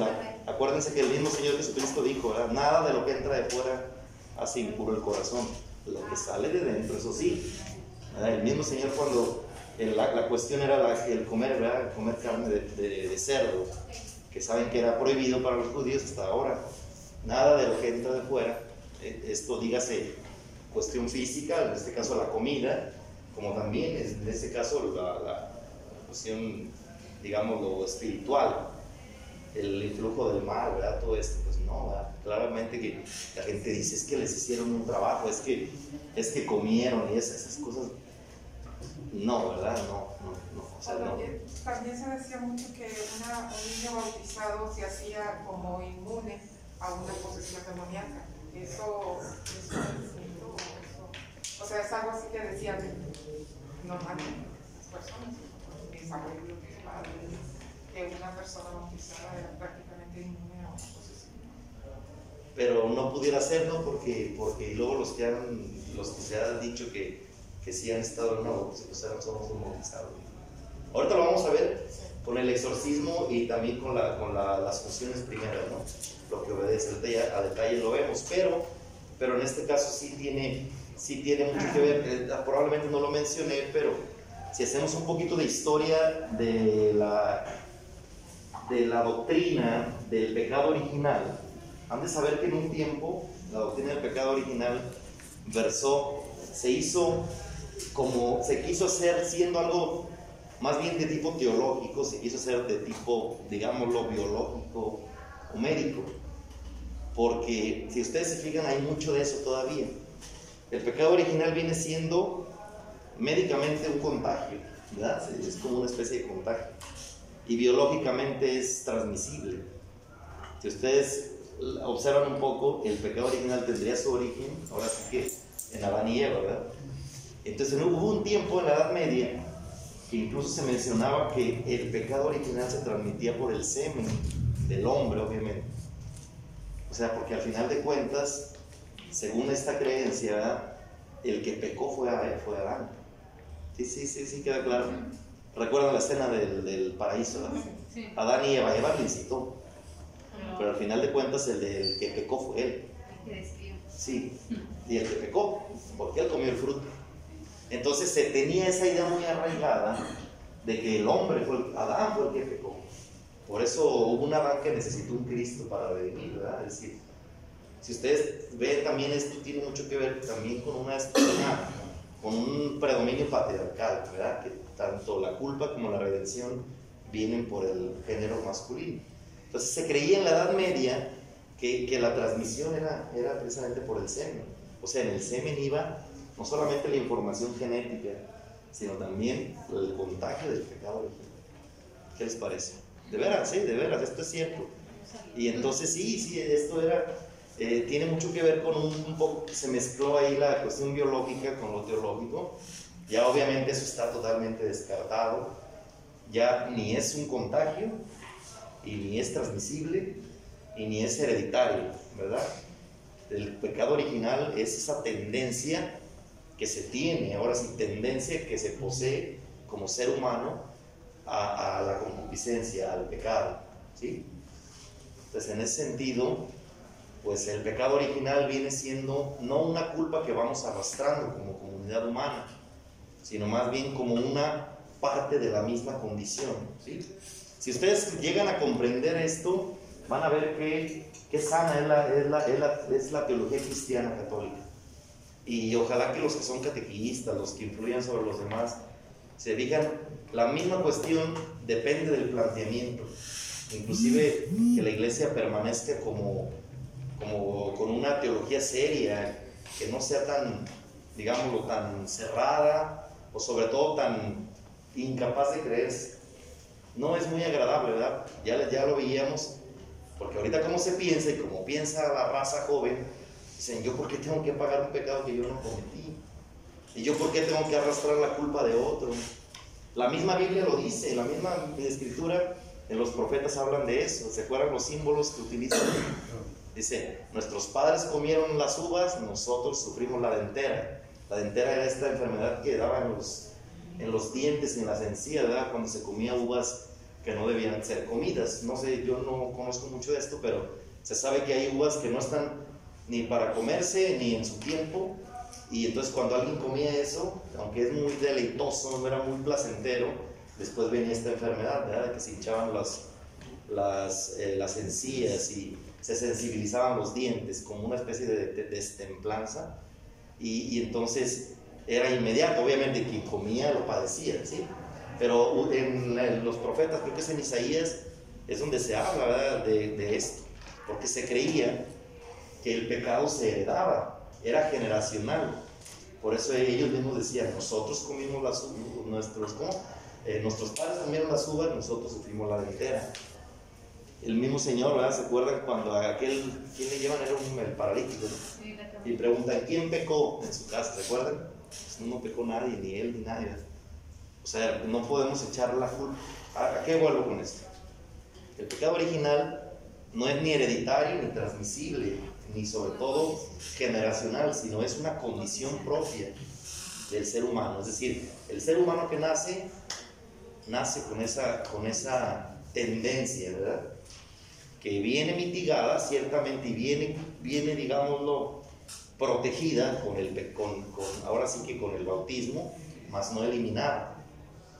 acuérdense que el mismo Señor Jesucristo dijo. Nada de lo que entra de fuera hace impuro el corazón. Lo que sale de dentro, eso sí. El mismo Señor cuando la, la cuestión era el comer, comer carne de, cerdo, que saben que era prohibido para los judíos hasta ahora. Nada de lo que entra de fuera, eh, esto dígase cuestión física, en este caso la comida, como también en este caso la, la cuestión, digamos, lo espiritual, el influjo del mal, ¿verdad? Todo esto, pues no, ¿verdad? Claramente que la gente dice, es que les hicieron un trabajo, es que, es que comieron y esas, esas cosas. No, ¿verdad? No, no, no, o sea, no. También, también se decía mucho que una- un niño bautizado se hacía como inmune a una posesión demoníaca. Eso, eso o sea, es algo así que decían normalmente las personas, mis abuelos, que una persona bautizada era prácticamente inmune a una posesión. pero no pudiera hacerlo porque, porque luego los que han, los que se han dicho que, que sí han estado en una bautización, pues somos un bautizados. Ahorita lo vamos a ver con el exorcismo y también con, la, con la- las funciones primeras, ¿no? Lo que obedece a detalle lo vemos, pero, pero en este caso sí tiene, sí tiene mucho que ver, eh, probablemente no lo mencioné, pero si hacemos un poquito de historia de la, de la doctrina del pecado original, han de saber que en un tiempo la doctrina del pecado original versó, se hizo como se quiso hacer siendo algo más bien de tipo teológico, se quiso hacer de tipo, digámoslo, biológico o médico. Porque si ustedes se fijan, hay mucho de eso todavía. El pecado original viene siendo médicamente un contagio, ¿verdad? Es como una especie de contagio. Y biológicamente es transmisible. Si ustedes observan un poco, el pecado original tendría su origen, ahora sí que en Adán y Eva, ¿verdad? Entonces hubo un tiempo en la Edad Media que incluso se mencionaba que el pecado original se transmitía por el semen del hombre, obviamente. O sea, porque al final de cuentas, según esta creencia, el que pecó fue, fue Adán. Sí, sí, sí, sí, queda claro. Recuerdan la escena del, del paraíso, ¿verdad? Sí. Adán y Eva, Eva lo incitó, pero al final de cuentas el, del que pecó fue él. Sí, y el que pecó, porque él comió el fruto. Entonces se tenía esa idea muy arraigada de que el hombre fue, el- Adán fue el que pecó. Por eso hubo un Adán que necesitó un Cristo para redimir, ¿verdad? Es decir, si ustedes ven también esto tiene mucho que ver también con una, una- con un predominio patriarcal, ¿verdad? Que tanto la culpa como la redención vienen por el género masculino. Entonces se creía en la Edad Media que, que la transmisión era, era precisamente por el semen. O sea, en el semen iba no solamente la información genética, sino también el contagio del pecado original. ¿Qué les parece? De veras, sí, de veras, esto es cierto. Y entonces sí, sí, esto era, eh, tiene mucho que ver con un, un poco, se mezcló ahí la cuestión biológica con lo teológico. Ya obviamente eso está totalmente descartado. Ya ni es un contagio, y ni es transmisible, y ni es hereditario, ¿verdad? El pecado original es esa tendencia que se tiene, ahora sí, tendencia que se posee como ser humano a, a la concupiscencia, al pecado. ¿sí? Entonces, en ese sentido, pues el pecado original viene siendo no una culpa que vamos arrastrando como comunidad humana, sino más bien como una parte de la misma condición. Si ustedes llegan a comprender esto, van a ver que, qué sana es la, es, la, es, la, es la teología cristiana católica. Y ojalá que los que son catequistas, los que influyen sobre los demás, se digan, la misma cuestión depende del planteamiento. Inclusive que la iglesia permanezca como, como con una teología seria, que no sea tan, digámoslo, tan cerrada o sobre todo tan incapaz de creerse. No es muy agradable, ¿verdad? Ya, ya lo veíamos, porque ahorita como se piensa y como piensa la raza joven, dicen, yo por qué tengo que pagar un pecado que yo no cometí? ¿Y yo por qué tengo que arrastrar la culpa de otro? La misma Biblia lo dice, la misma escritura, en los profetas hablan de eso. ¿Se acuerdan los símbolos que utilizan? Dice, nuestros padres comieron las uvas, nosotros sufrimos la dentera. La dentera era esta enfermedad que daba en los, en los dientes y en las encías, ¿verdad? Cuando se comía uvas que no debían ser comidas. No sé, yo no conozco mucho de esto, pero se sabe que hay uvas que no están ni para comerse ni en su tiempo. Y entonces cuando alguien comía eso, aunque es muy deleitoso, no era muy placentero, después venía esta enfermedad, ¿verdad? Que se hinchaban las, las, eh, las encías y se sensibilizaban los dientes como una especie de, de destemplanza. Y, entonces era inmediato, obviamente quien comía lo padecía, ¿sí? Pero en, los profetas, creo que es en Isaías, es donde se habla. De, esto, porque se creía que el pecado se heredaba, era generacional. Por eso ellos mismos decían, nosotros comimos las nuestros. Eh, nuestros padres comieron las uvas, nosotros sufrimos la dentera. El mismo Señor, ¿verdad? ¿Se acuerdan cuando aquel, ¿quién le llevan? Era un el paralítico, ¿no? Y preguntan, ¿quién pecó en su casa? ¿Recuerdan? Pues no pecó nadie, ni él, ni nadie. O sea, no podemos echar la culpa. ¿A a qué vuelvo con esto? El pecado original no es ni hereditario ni transmisible, ni sobre todo generacional, sino es una condición propia del ser humano. Es decir, el ser humano que nace, nace con esa, con esa tendencia, ¿verdad? Que viene mitigada ciertamente y viene, viene digámoslo, protegida con el, con, con- ahora sí que con el bautismo, más no eliminada.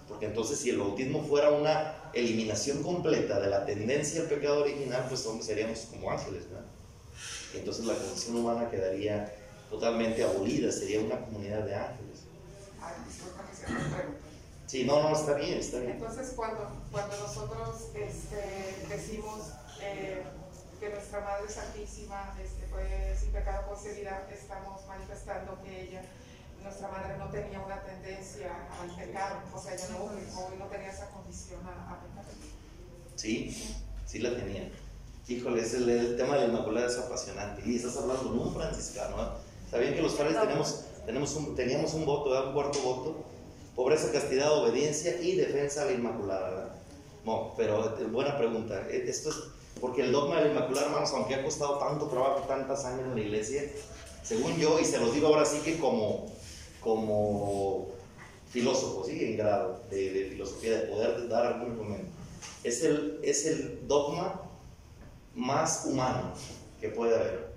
Porque entonces si el bautismo fuera una eliminación completa de la tendencia al pecado original, pues seríamos como ángeles, ¿verdad? Entonces la condición humana quedaría totalmente abolida, sería una comunidad de ángeles. Ay, disculpa que se me pregunta. Sí, no, no, está bien, está bien. Entonces, cuando, cuando nosotros este, decimos eh, que nuestra Madre Santísima este, fue sin pecado concebida, estamos manifestando que ella, nuestra Madre, no tenía una tendencia al pecado, o sea, ella no no tenía esa condición a, a pecar. Sí, sí la tenía. Híjole, el, el tema de la Inmaculada es apasionante. Y estás hablando con un franciscano. ¿eh? Sabían que los padres tenemos, tenemos un, teníamos un voto, ¿verdad? un cuarto voto. Pobreza, castidad, obediencia y defensa a la Inmaculada. ¿verdad? No, pero eh, buena pregunta. Eh, Esto es porque el dogma de la Inmaculada, hermanos, aunque ha costado tanto trabajo, tantas años en la iglesia, según yo, y se los digo ahora sí que como, como filósofo, ¿sí? en grado de, de filosofía, de poder dar algún argumento, es el, es el dogma más humano que puede haber.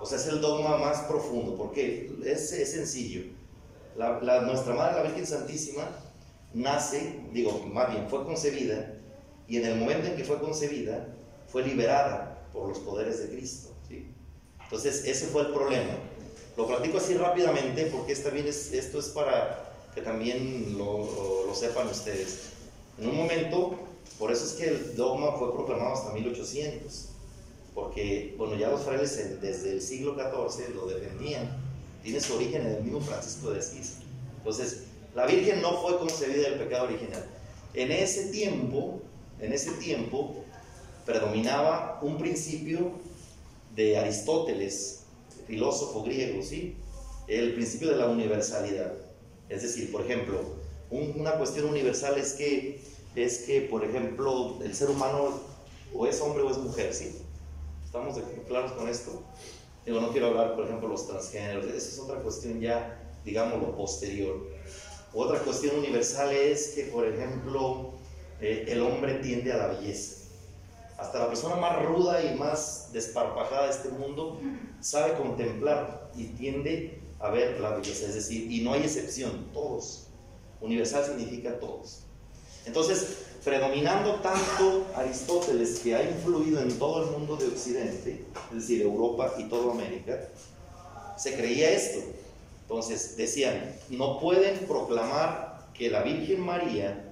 O sea, es el dogma más profundo, porque es, es sencillo. La, la- nuestra Madre, la Virgen Santísima, nace, digo, más bien, fue concebida, y en el momento en que fue concebida, fue liberada por los poderes de Cristo. ¿sí? Entonces, ese fue el problema. Lo platico así rápidamente, porque esto es para que también lo, lo- sepan ustedes. En un momento, por eso es que el dogma fue proclamado hasta 1800, porque, bueno, ya los frailes desde el siglo XIV lo defendían, tiene su origen en el mismo Francisco de Asís. Entonces, la Virgen no fue concebida del pecado original. En ese tiempo, en ese tiempo, predominaba un principio de Aristóteles, filósofo griego, ¿sí? El principio de la universalidad. Es decir, por ejemplo, un- una cuestión universal es que, es que, por ejemplo, el ser humano o es hombre o es mujer, ¿sí? ¿Estamos claros con esto? Digo, no quiero hablar, por ejemplo, los transgéneros, esa es otra cuestión ya digamos, lo posterior. Otra cuestión universal es que, por ejemplo, eh, el hombre tiende a la belleza. Hasta la persona más ruda y más desparpajada de este mundo sabe contemplar y tiende a ver la belleza. Es decir, y no hay excepción, todos. Universal significa todos. Entonces, predominando tanto Aristóteles que ha influido en todo el mundo de Occidente, es decir, Europa y toda América, se creía esto. Entonces decían, no pueden proclamar que la Virgen María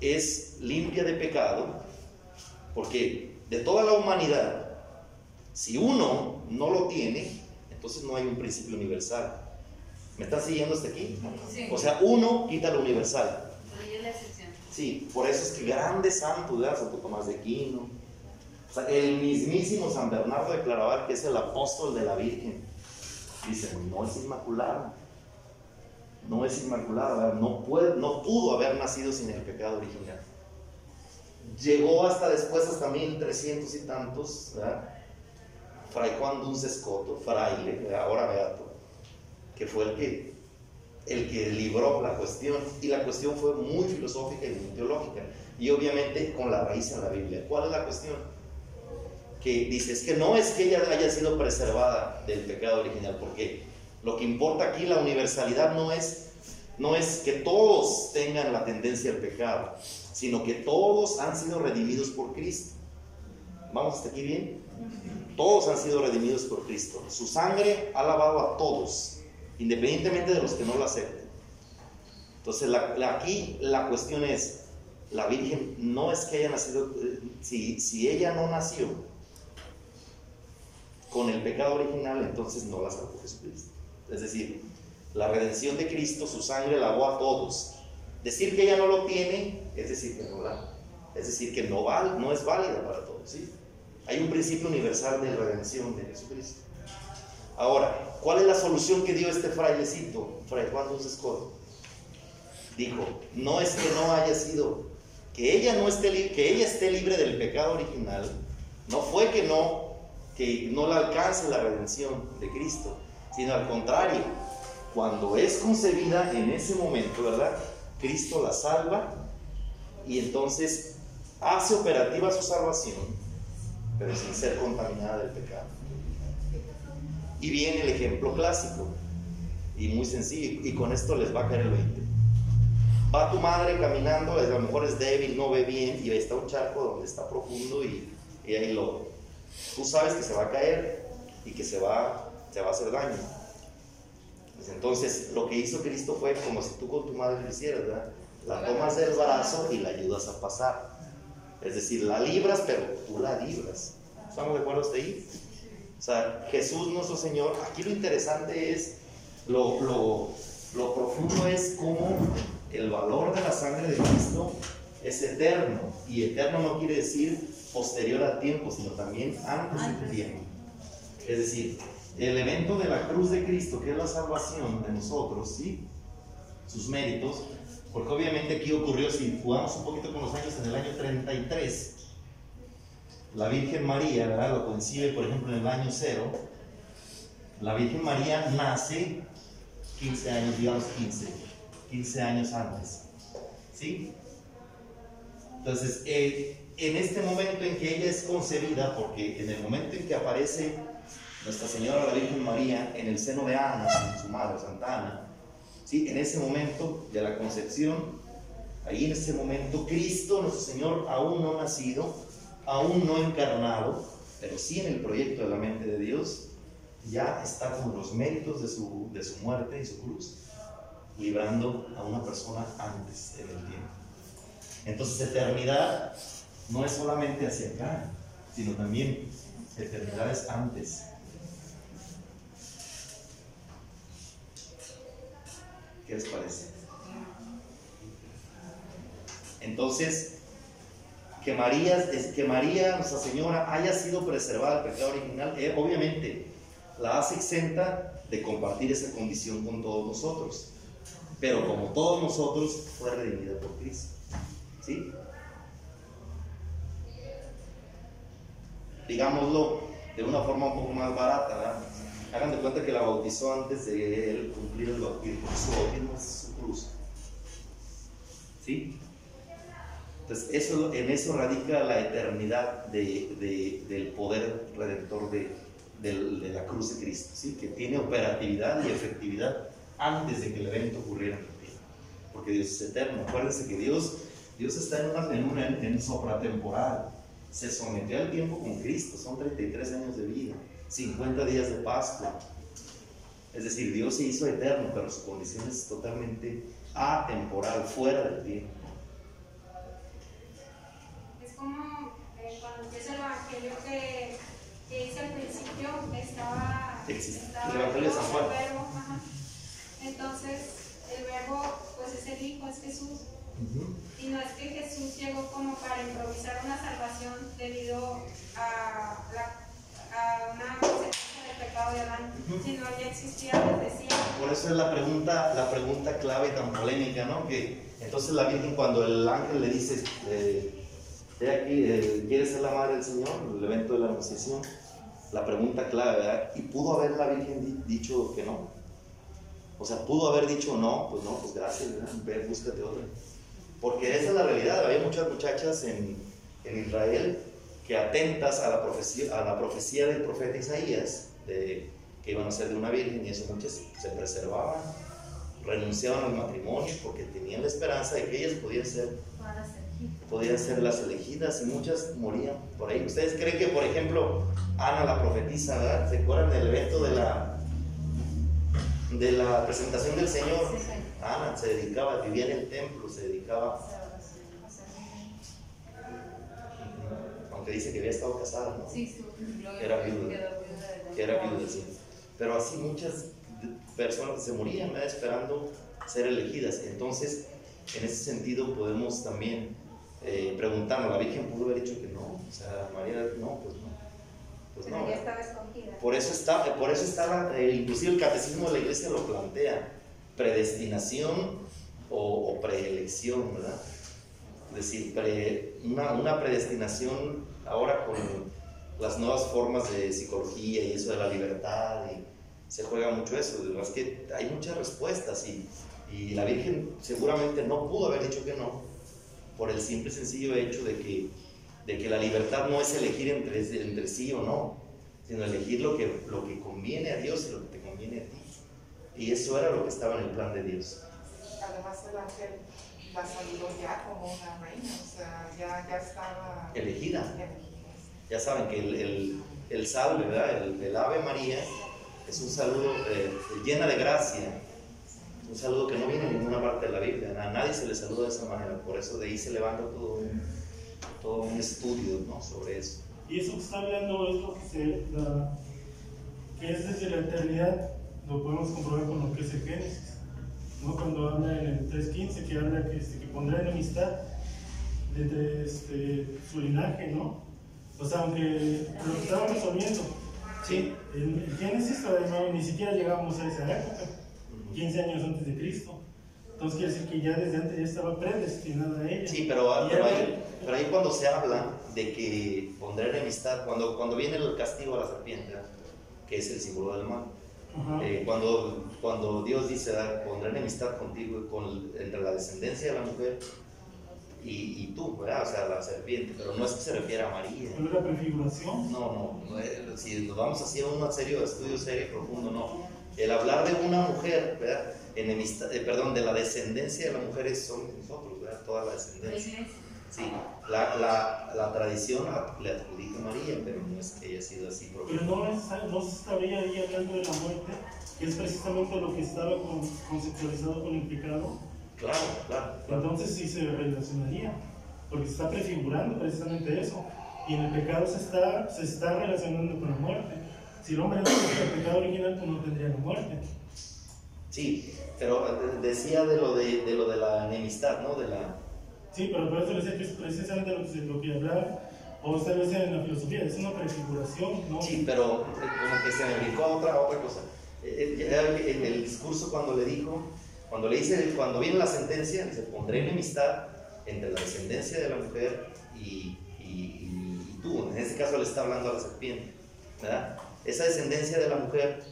es limpia de pecado, porque de toda la humanidad, si uno no lo tiene, entonces no hay un principio universal. ¿Me están siguiendo hasta aquí? Sí. O sea, uno quita lo universal. Ahí es la excepción. Sí, por eso es que grandes santos. Santo Tomás de Aquino, o sea, el mismísimo San Bernardo de Claraval, que es el apóstol de la Virgen, dice, no es inmaculada, no es inmaculada, no, puede, no pudo haber nacido sin el pecado original. Llegó hasta después, hasta 1300 y tantos, ¿verdad? Fray Juan Duns Escoto, fraile, ¿verdad? ahora beato, que fue el que, el que libró la cuestión, y la cuestión fue muy filosófica y muy teológica, y obviamente con la raíz en la Biblia. ¿Cuál es la cuestión? Que dice, es que no es que ella haya sido preservada del pecado original, porque lo que importa aquí, la universalidad, no es, no es que todos tengan la tendencia al pecado, sino que todos han sido redimidos por Cristo. ¿Vamos hasta aquí bien? Todos han sido redimidos por Cristo. Su sangre ha lavado a todos, independientemente de los que no lo acepten. Entonces, aquí la cuestión es, la Virgen no es que haya nacido, eh, si, si ella no nació con el pecado original, entonces no la salvó Jesucristo. Es decir, la redención de Cristo, su sangre lavó a todos. Decir que ella no lo tiene, es decir, que no la, es decir, que no, val, no es válida para todos. ¿sí? Hay un principio universal de redención de Jesucristo. Ahora, ¿cuál es la solución que dio este frailecito, Fray Juan Dulce Escoto? Dijo, no es que no haya sido, que ella, no esté, que ella esté libre del pecado original, no fue que no, que no le alcance la redención de Cristo, sino al contrario, cuando es concebida en ese momento, ¿verdad? Cristo la salva y entonces hace operativa su salvación, pero sin ser contaminada del pecado. Y viene el ejemplo clásico y muy sencillo, y con esto les va a caer el 20. Va tu madre caminando, a lo mejor es débil, no ve bien, y está un charco donde está profundo y, y hay lodo. Tú sabes que se va a caer y que se va, se va a hacer daño. Entonces, lo que hizo Cristo fue como si tú con tu madre lo hicieras, ¿verdad? La tomas del brazo y la ayudas a pasar. Es decir, la libras, pero tú la libras. ¿Estamos de acuerdo hasta ahí? O sea, Jesús nuestro Señor, aquí lo interesante es, lo, lo, lo profundo es cómo el valor de la sangre de Cristo es eterno. Y eterno no quiere decir posterior al tiempo, sino también antes del tiempo. Es decir, el evento de la cruz de Cristo, que es la salvación de nosotros, ¿sí? Sus méritos, porque obviamente aquí ocurrió, si jugamos un poquito con los años, en el año 33, la Virgen María, ¿verdad? Lo coincide, por ejemplo, en el año cero. La Virgen María nace 15 años, digamos 15, 15 años antes. ¿Sí? Entonces, eh, en este momento en que ella es concebida, porque en el momento en que aparece Nuestra Señora la Virgen María en el seno de Ana, su madre, Santa Ana, ¿sí? en ese momento de la concepción, ahí en ese momento, Cristo, nuestro Señor, aún no nacido, aún no encarnado, pero sí en el proyecto de la mente de Dios, ya está con los méritos de su, de su muerte y su cruz, librando a una persona antes en el tiempo. Entonces, eternidad no es solamente hacia acá, sino también eternidad es antes. ¿Qué les parece? Entonces, que María, que María, Nuestra Señora, haya sido preservada del pecado original, eh, obviamente la hace exenta de compartir esa condición con todos nosotros. Pero como todos nosotros, fue redimida por Cristo. ¿Sí? Digámoslo de una forma un poco más barata, ¿verdad? Hagan de cuenta que la bautizó antes de él cumplir el bautismo. Su bautismo es su cruz. ¿Sí? Entonces, eso, en eso radica la eternidad de- de- del poder redentor de, la cruz de Cristo, ¿sí? que tiene operatividad y efectividad antes de que el evento ocurriera en la. Porque Dios es eterno. Acuérdense que Dios, Dios está en, una, en, una, en sopratemporal. Se sometió al tiempo con Cristo, son 33 años de vida, 50 días de Pascua. Es decir, Dios se hizo eterno, pero su condición es totalmente atemporal, fuera del tiempo. Es como eh, cuando empieza el evangelio que, que dice al principio estaba, estaba El Evangelio de San Juan. el verbo, ajá. Entonces el verbo pues es el Hijo, es Jesús. Y no es que Jesús llegó como para improvisar una salvación debido a, la, a una consecuencia del pecado de Adán, sino ya existía desde siempre. Por eso es la pregunta, la pregunta clave y tan polémica, ¿no? Que entonces la Virgen cuando el ángel le dice, eh, "He aquí, eh, ¿quieres ser la madre del Señor? El evento de la anunciación. La pregunta clave, ¿verdad? ¿Y pudo haber la Virgen di- dicho que no? O sea, pudo haber dicho no, pues no, pues gracias, ¿verdad? Ve, búscate otra. Porque esa es la realidad. Había muchas muchachas en, en Israel que atentas a la profecía, a la profecía del profeta Isaías, de, que iban a ser de una virgen, y eso muchas se preservaban, renunciaban al matrimonio porque tenían la esperanza de que ellas podían ser, podían ser las elegidas y muchas morían por ahí. ¿Ustedes creen que, por ejemplo, Ana la profetisa, ¿verdad? ¿Se acuerdan del evento de la, de la presentación del Señor? Ana se dedicaba, vivía en el templo, se dedicaba, dice que había estado casada, ¿no? Sí, sí, Era viuda. era viuda, sí. Pero así muchas personas se morían ¿verdad? esperando ser elegidas. Entonces, en ese sentido podemos también eh, preguntarnos, ¿la Virgen pudo haber dicho que no? O sea, María, no, pues no. Pues Pero no. ya estaba escogida. Por eso está, por eso está eh, inclusive el catecismo de la iglesia lo plantea, predestinación o, o preelección, ¿verdad? Es decir, pre- una, una predestinación ahora con las nuevas formas de psicología y eso de la libertad, y se juega mucho eso, es que hay muchas respuestas y, y la Virgen seguramente no pudo haber dicho que no, por el simple sencillo hecho de que, de que la libertad no es elegir entre, entre sí o no, sino elegir lo que, lo que conviene a Dios y lo que te conviene a ti. Y eso era lo que estaba en el plan de Dios. Además el ángel la saludó ya como una reina, o sea, ya, ya estaba Elegida. elegida. Ya saben que el, el, el salve, ¿verdad? El, el Ave María es un saludo eh, llena de gracia, un saludo que no viene en ninguna parte de la Biblia, a nadie se le saluda de esa manera, por eso de ahí se levanta todo un, todo un estudio ¿no? sobre eso. Y eso que está hablando es lo que, se, la- que es desde la eternidad, lo podemos comprobar con lo que es el Génesis. ¿No? Cuando habla en el 3.15, que habla que, este, que pondrá enemistad desde este, su linaje, ¿no? O sea, aunque lo que estaba resolviendo, Sí. en el Génesis todavía no, ni siquiera llegamos a esa época, 15 años antes de Cristo. Entonces quiere decir que ya desde antes ya estaba predestinada a ella. Sí, pero, Y pero, ahí, pero ahí cuando se habla de que pondrá enemistad, cuando, cuando viene el castigo a la serpiente, que es el símbolo del mal. Eh, cuando, cuando Dios dice, "Ah, pondré enemistad contigo y con, entre la descendencia de la mujer y, y tú, ¿verdad? O sea, la serpiente, pero no es que se refiera a María. Pero es la prefiguración. No, no, no, si nos vamos así a un serio estudio serio y profundo, no. El hablar de una mujer, ¿verdad? Enemistad, eh, perdón, de la descendencia de la mujer es son nosotros, ¿verdad? Toda la descendencia. Sí, la, la, la tradición la- le adjudica a María, pero no es que haya sido así Pero no, es, no se estaría ahí hablando de la muerte, que es precisamente lo que estaba con- conceptualizado con el pecado. Claro, claro, claro. Entonces sí se relacionaría, porque se está prefigurando precisamente eso. Y en el pecado se está, se está relacionando con la muerte. Si el hombre no tuviera el pecado original, pues no tendría la muerte. Sí, pero eh, decía de lo de, de lo de la enemistad, ¿no? De la, Sí, pero por eso decía que es precisamente lo que, se- lo que hablaba, o esta vez en la filosofía, es una prefiguración, ¿no? Sí, pero eh, como que se me brincó a otra, a otra cosa. Eh, eh, En el discurso cuando le dijo, cuando le dice, cuando viene la sentencia, dice, pondré enemistad entre la descendencia de la mujer y, y- y- y tú. En este caso le está hablando a la serpiente, ¿verdad? Esa descendencia de la mujer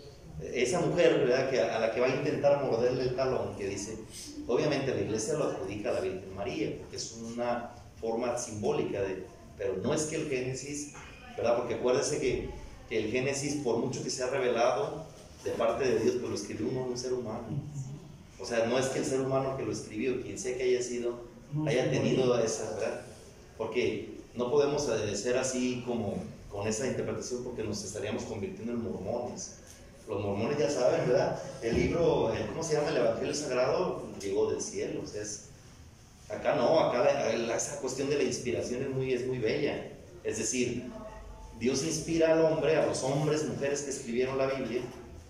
esa mujer, ¿verdad? Que a la que va a intentar morderle el talón, que dice, obviamente la iglesia lo adjudica a la Virgen María, porque es una forma simbólica de, pero no es que el Génesis, ¿verdad? Porque acuérdese que, que el Génesis, por mucho que sea revelado de parte de Dios, pues lo escribió uno, un ser humano. O sea, no es que el ser humano que lo escribió, quien sea que haya sido, haya tenido esa, ¿verdad? Porque no podemos eh, ser así como con esa interpretación porque nos estaríamos convirtiendo en mormones. Los mormones ya saben, ¿verdad? El libro, el- ¿cómo se llama? El Evangelio Sagrado llegó del cielo. O sea, es- acá no, acá la- la- esa cuestión de la inspiración es muy, es muy bella. Es decir, Dios inspira al hombre, a los hombres, mujeres que escribieron la Biblia,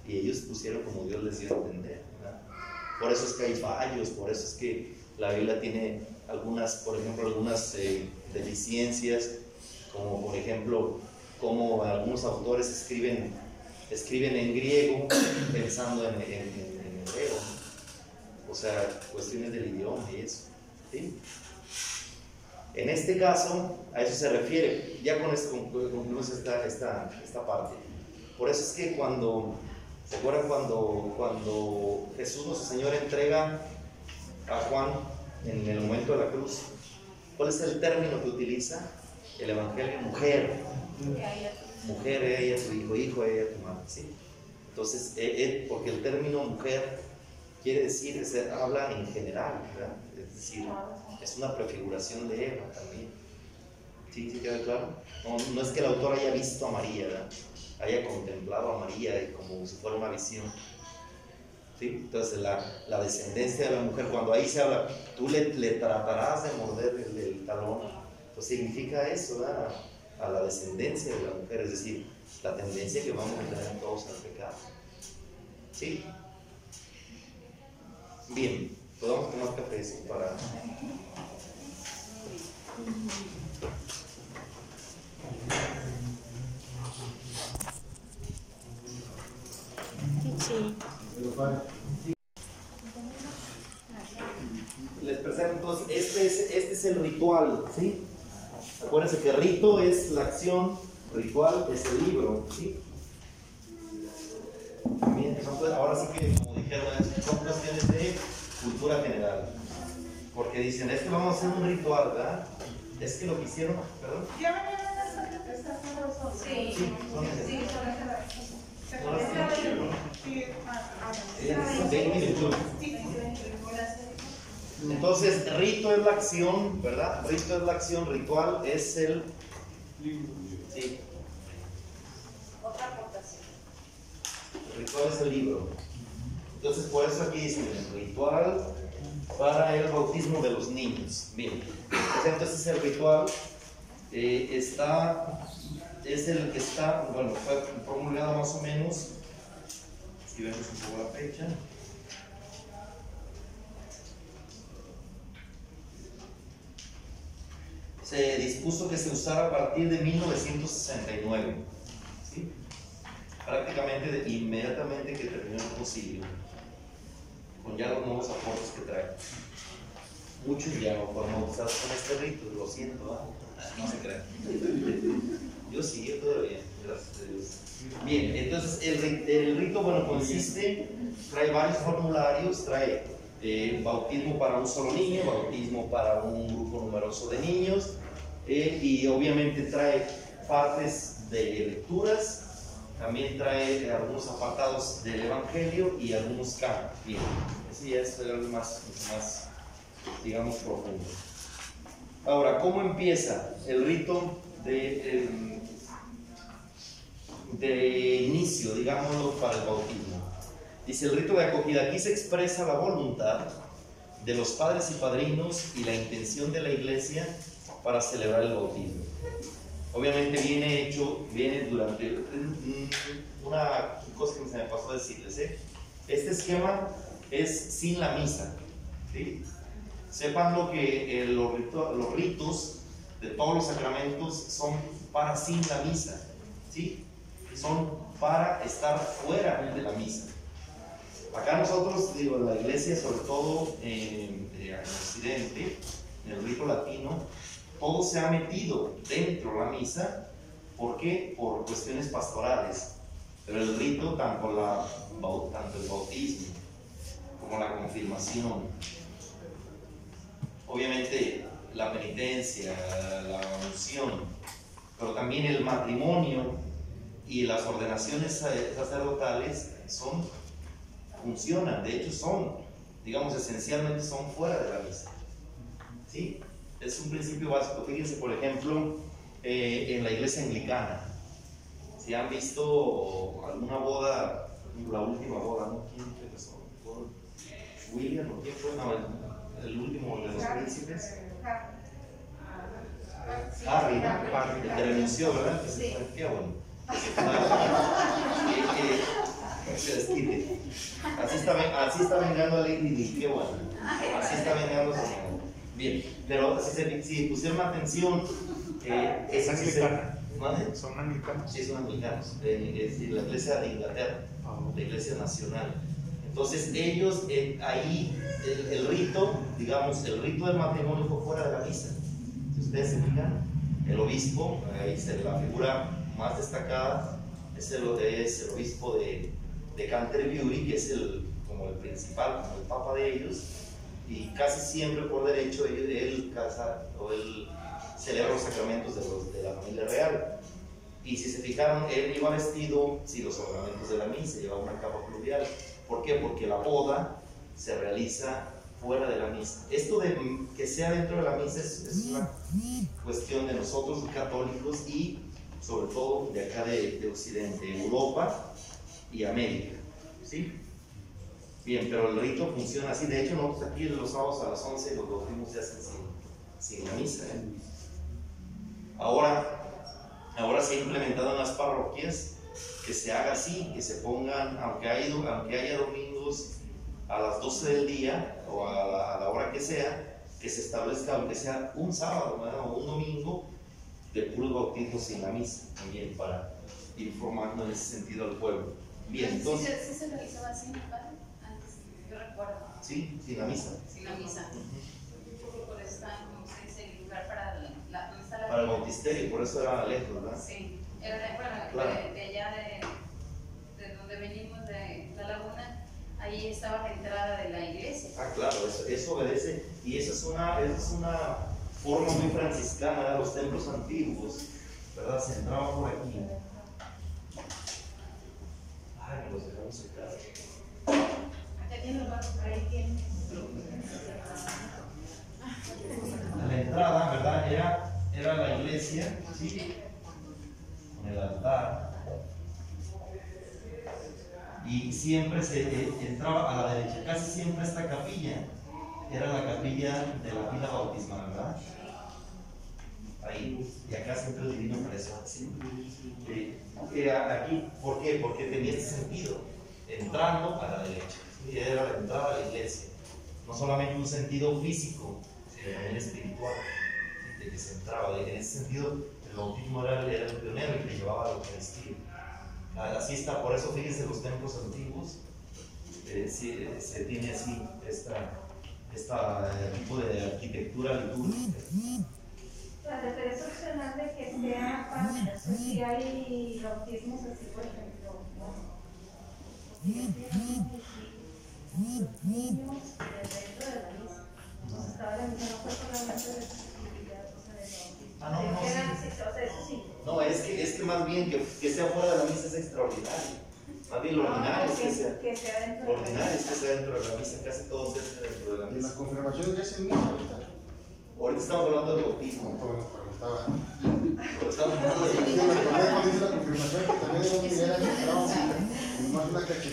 y ellos pusieron como Dios les dio a entender. Por eso es que hay fallos, por eso es que la Biblia tiene algunas, por ejemplo, algunas eh, deficiencias, como por ejemplo, como algunos autores escriben, escriben en griego pensando en, en- en- hebreo. O sea, cuestiones del idioma y eso. ¿sí? En este caso, a eso se refiere. Ya con esto conclu- concluimos esta, esta, esta parte. Por eso es que cuando, ¿se acuerdan cuando, cuando Jesús nuestro Señor entrega a Juan en el momento de la cruz? ¿Cuál es el término que utiliza? El Evangelio, mujer. Mujer, ella, tu hijo, hijo, ella, tu madre. ¿sí? Entonces, eh, eh, porque el término mujer quiere decir, se habla en general, ¿verdad? Es decir, es una prefiguración de Eva también. ¿Sí? ¿Sí queda claro? No, no es que el autor haya visto a María, ¿verdad? haya contemplado a María como si fuera una visión. ¿Sí? Entonces, la, la descendencia de la mujer, cuando ahí se habla, tú le, le tratarás de morder el, el talón, pues significa eso, ¿verdad? A la descendencia de la mujer, es decir, la tendencia que vamos a tener todos al pecado. ¿Sí? Bien, podemos tomar café sí, para. Les presento entonces, este es, este es el ritual, ¿sí? Acuérdense que rito es la acción, ritual es el libro, ¿sí? Pues- ahora sí que, como dijeron, son cuestiones de cultura general. Porque dicen, es que vamos a hacer un ritual, ¿verdad? Es que lo que hicieron, perdón. ¿Ya son Sí, Sí, son sí, son Entonces, rito es la acción, ¿verdad? Rito es la acción, ritual es el. Sí, Otra aportación. ritual es el libro. Entonces, por eso aquí dicen el ritual para el bautismo de los niños. Bien, pues entonces el ritual eh, está, es el que está, bueno, fue promulgado más o menos, si vemos un poco la fecha. Se dispuso que se usara a partir de 1969. ¿sí? prácticamente inmediatamente que terminó el concilio, con ya los nuevos aportes que trae. Muchos ya no fueron bautizados con este rito, lo siento, ¿ah? no se crean. Yo sí, todavía, gracias a Dios. Bien, entonces el, el rito, bueno, consiste, trae varios formularios, trae bautismo para un solo niño, bautismo para un grupo numeroso de niños, eh, y obviamente trae partes de lecturas, también trae algunos apartados del Evangelio y algunos cantos. Ese ya es algo más, más, digamos, profundo. Ahora, ¿cómo empieza el rito de, em, de inicio, digámoslo, para el bautismo? Dice el rito de acogida, aquí se expresa la voluntad de los padres y padrinos y la intención de la iglesia para celebrar el bautismo. Obviamente viene hecho, viene durante mm, una cosa que se me pasó a decirles. ¿eh? Este esquema es sin la misa. ¿sí? Sepan lo que eh, los, rito- los ritos de todos los sacramentos son para sin la misa. ¿sí? Son para estar fuera de la misa. Acá nosotros, digo, la iglesia, sobre todo en, en Occidente, en el rito latino, todo se ha metido dentro de la misa. ¿Por qué? Por cuestiones pastorales. Pero el rito, tanto, la, tanto el bautismo como la confirmación, obviamente la penitencia, la unción, pero también el matrimonio y las ordenaciones sa- sacerdotales son, funcionan, de hecho son, digamos, esencialmente son fuera de la misa. ¿Sí? Es un principio básico. Fíjense, por ejemplo, eh, en la iglesia anglicana, si han visto alguna boda, la última boda, ¿no? ¿Quién fue? ¿Fue William o quién fue? No, el, el último de los príncipes. Harry, ¿no? Harry, el que renunció, ¿verdad? Que se fue, qué bueno. Que- se desquite. Así está, así está vengando a Lady Di, qué bueno. Así está vengando a. Bien, pero si, se, si pusieron atención, eh, Es anglicana. ¿Mande? Son anglicanos. Sí, son anglicanos, de, es de la iglesia de Inglaterra, Ah, la iglesia nacional. Entonces ellos, eh, ahí, el, el rito, digamos, el rito del matrimonio fue fuera de la misa. Si ustedes se fijan, el obispo, ahí se la figura más destacada, es el, es el obispo de, de Canterbury, que es el, como el principal, como el papa de ellos, y casi siempre por derecho él, él casa o él celebra los sacramentos de, los, de la familia real. Y si se fijaron, él iba vestido, sí, los ornamentos de la misa, llevaba una capa pluvial. ¿Por qué? Porque la boda se realiza fuera de la misa. Esto de que sea dentro de la misa es, es una cuestión de nosotros católicos y sobre todo de acá de, de Occidente, Europa y América. ¿Sí? Bien, pero el rito funciona así. De hecho, nosotros aquí los sábados a las 11 los bautismos se hacen sin, sin la misa. ¿eh? Ahora, ahora se ha implementado en las parroquias que se haga así, que se pongan, aunque haya, aunque haya domingos a las 12 del día o a la, a la hora que sea, que se establezca, aunque sea un sábado ¿verdad? o un domingo, de puros bautismos sin la misa, también para ir formando en ese sentido al pueblo. Bien, Sí, entonces, se- sí se realizaba así, ¿no, padre? Antes, yo recuerdo, sí, sin la misa. sin la misa. Por eso está, como se dice, el lugar para la, ¿dónde está la Para el bautisterio, por eso era lejos, ¿verdad? Sí, era de, bueno, Claro. de, de allá de, de donde venimos, de la laguna, ahí estaba la entrada de la iglesia. Ah, claro, eso, eso obedece y eso es una, eso es una forma muy franciscana de los templos antiguos, ¿verdad? Se entraba por aquí. Me los dejamos acá. Acá tiene los barcos, ahí tiene. La entrada, ¿verdad? Era, era la iglesia, ¿sí? Con el altar. Y siempre se eh, entraba a la derecha, casi siempre esta capilla era la capilla de la pila bautismal, ¿verdad? Ahí, y acá siempre el divino preso, ¿sí? Eh, eh, aquí, ¿por qué? Porque tenía este sentido, entrando a la derecha, ¿sí? era la entrada a la iglesia, no solamente un sentido físico, sino también espiritual, de que se entraba, en ese sentido el bautismo era, era el pionero y que llevaba a la Eucaristía. Ah, Así está, por eso fíjense los templos antiguos, eh, eh, se tiene así esta eh, tipo de arquitectura litúrgica. Padre, pero es opcional de que sea para, o sea, si hay bautismos así, por ejemplo, ¿no? niños dentro de la misa. Entonces, estaba la misa, no fue solamente de accesibilidad, o sea, de bautismo. Ah, no, no, sí. sí, O sea, eso sí. No, es que, es que más bien que, que sea fuera de la misa es extraordinario. Más bien lo ordinario es que sea, que sea dentro de la ordinario es misa. que sea dentro de la misa, casi todo se hace dentro de la Y la misa. confirmación ya es en misa ahorita. Ahorita estamos hablando del bautismo. Estamos hablando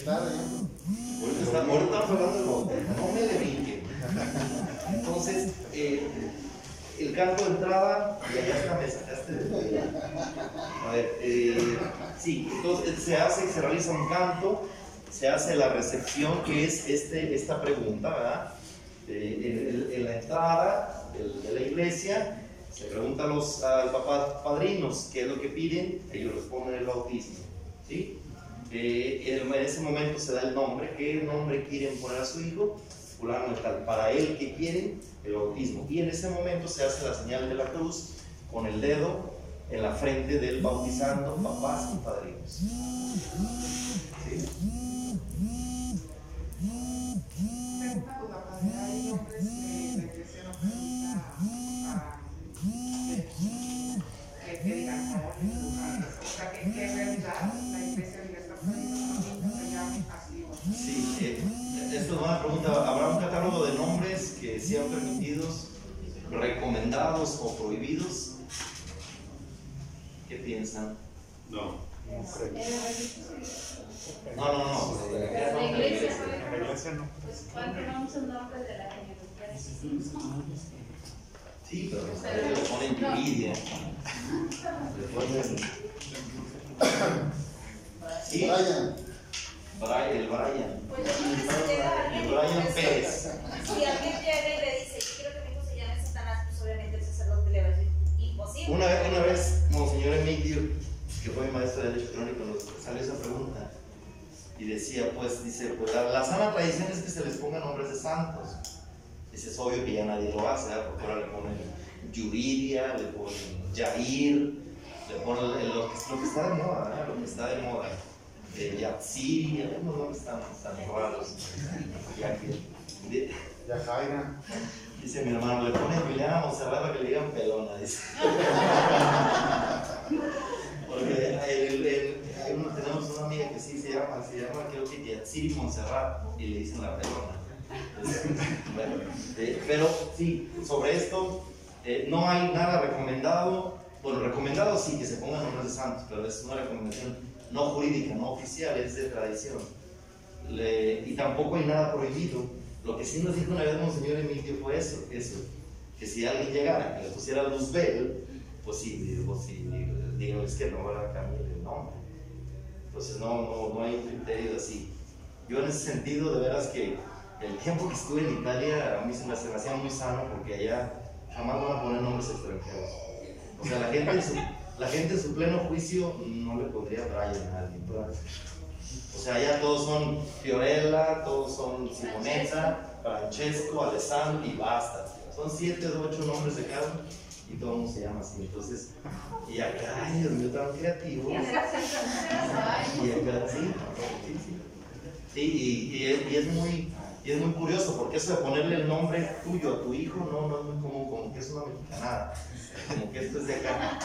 ¿no? Ahorita estamos hablando del bautismo, no me le brinquen. Entonces, eh, el canto de entrada, y allá está, me sacaste de A ver, eh, sí, entonces se hace, se realiza un canto, se hace la recepción, que es este, esta pregunta, ¿verdad? Eh, en, en- la entrada del- de, la iglesia, se pregunta a los al papá padrinos qué es lo que piden, ellos responden el bautismo, ¿sí? Eh, en ese momento se da el nombre, qué nombre quieren poner a su hijo, fulano de tal, para él que quieren el bautismo. Y en ese momento se hace la señal de la cruz con el dedo en la frente del bautizando, papás y padrinos. ¿Sí? Tengo una duda, padre. Hay hombres que la iglesia no permita a- que, que digan no, o sea, que, que en realidad la iglesia le está permitiendo que los niños se llamen así o así. Sí, eh, esto es una pregunta. ¿Habrá un catálogo de nombres que sean permitidos, recomendados o prohibidos? ¿Qué piensan? No. No, no, no. La iglesia, La iglesia no. pues ¿cuál tenemos un nombre de la? Sí, pero le ponen Yuridia. Le ponen. Sí, Brian, Brian, el Brian. Pues yo creo que si llega alguien, El Brian Pérez. si alguien llega y le dice, yo quiero que mi hijo se llame Satanás, pues obviamente el sacerdote le va a decir, imposible. Una vez, una vez, Monseñor Emilio, que fue mi maestro de Derecho Canónico, nos salió esa pregunta y decía, pues, dice, pues la, la sana tradición es que se les pongan nombres de santos. Dice, es obvio que ya nadie lo hace, porque ahora le ponen Yuridia, le ponen Yair, le ponen lo que, está de moda. Lo que está de moda. De Yatsiri, hay unos nombres tan, tan raros. Ya que- de- Yajaira. Dice mi hermano, le ponen Juliana Monserrat para que le digan pelona, dice. Porque el- el- uno- tenemos una amiga que sí se llama, se llama creo que Yatsiri Monserrat y le dicen la pelona. Entonces, bueno, eh, pero sí, sobre esto eh, no hay nada recomendado. Bueno, recomendado sí que se pongan nombres de santos, pero es una recomendación no jurídica, no oficial, es de tradición. Le- y tampoco hay nada prohibido. Lo que sí nos dijo una vez Monseñor Emilio fue eso, eso que si alguien llegara y le pusiera Luzbel, pues sí, digo, sí, digo, es que no a cambiar el nombre. Entonces no, no, no hay un criterio así. Yo en ese sentido, de veras que el tiempo que estuve en Italia a mí se me, hacía muy sano porque allá jamás van a poner nombres extranjeros. O sea, la gente en su, la gente en su pleno juicio no le pondría Brian a alguien. ¿verdad? O sea, ya todos son Fiorella, todos son Simonetta, Francesco, Alessandro y basta. Son siete o ocho nombres de cada y todo el mundo se llama así. Entonces, y acá, ay, Dios mío, tan creativo. Y acá sí, sí, sí. Sí, y, y es, y es muy, y es muy curioso porque eso de ponerle el nombre tuyo a tu hijo no, no es muy común, como que es una mexicanada, como que esto es de acá.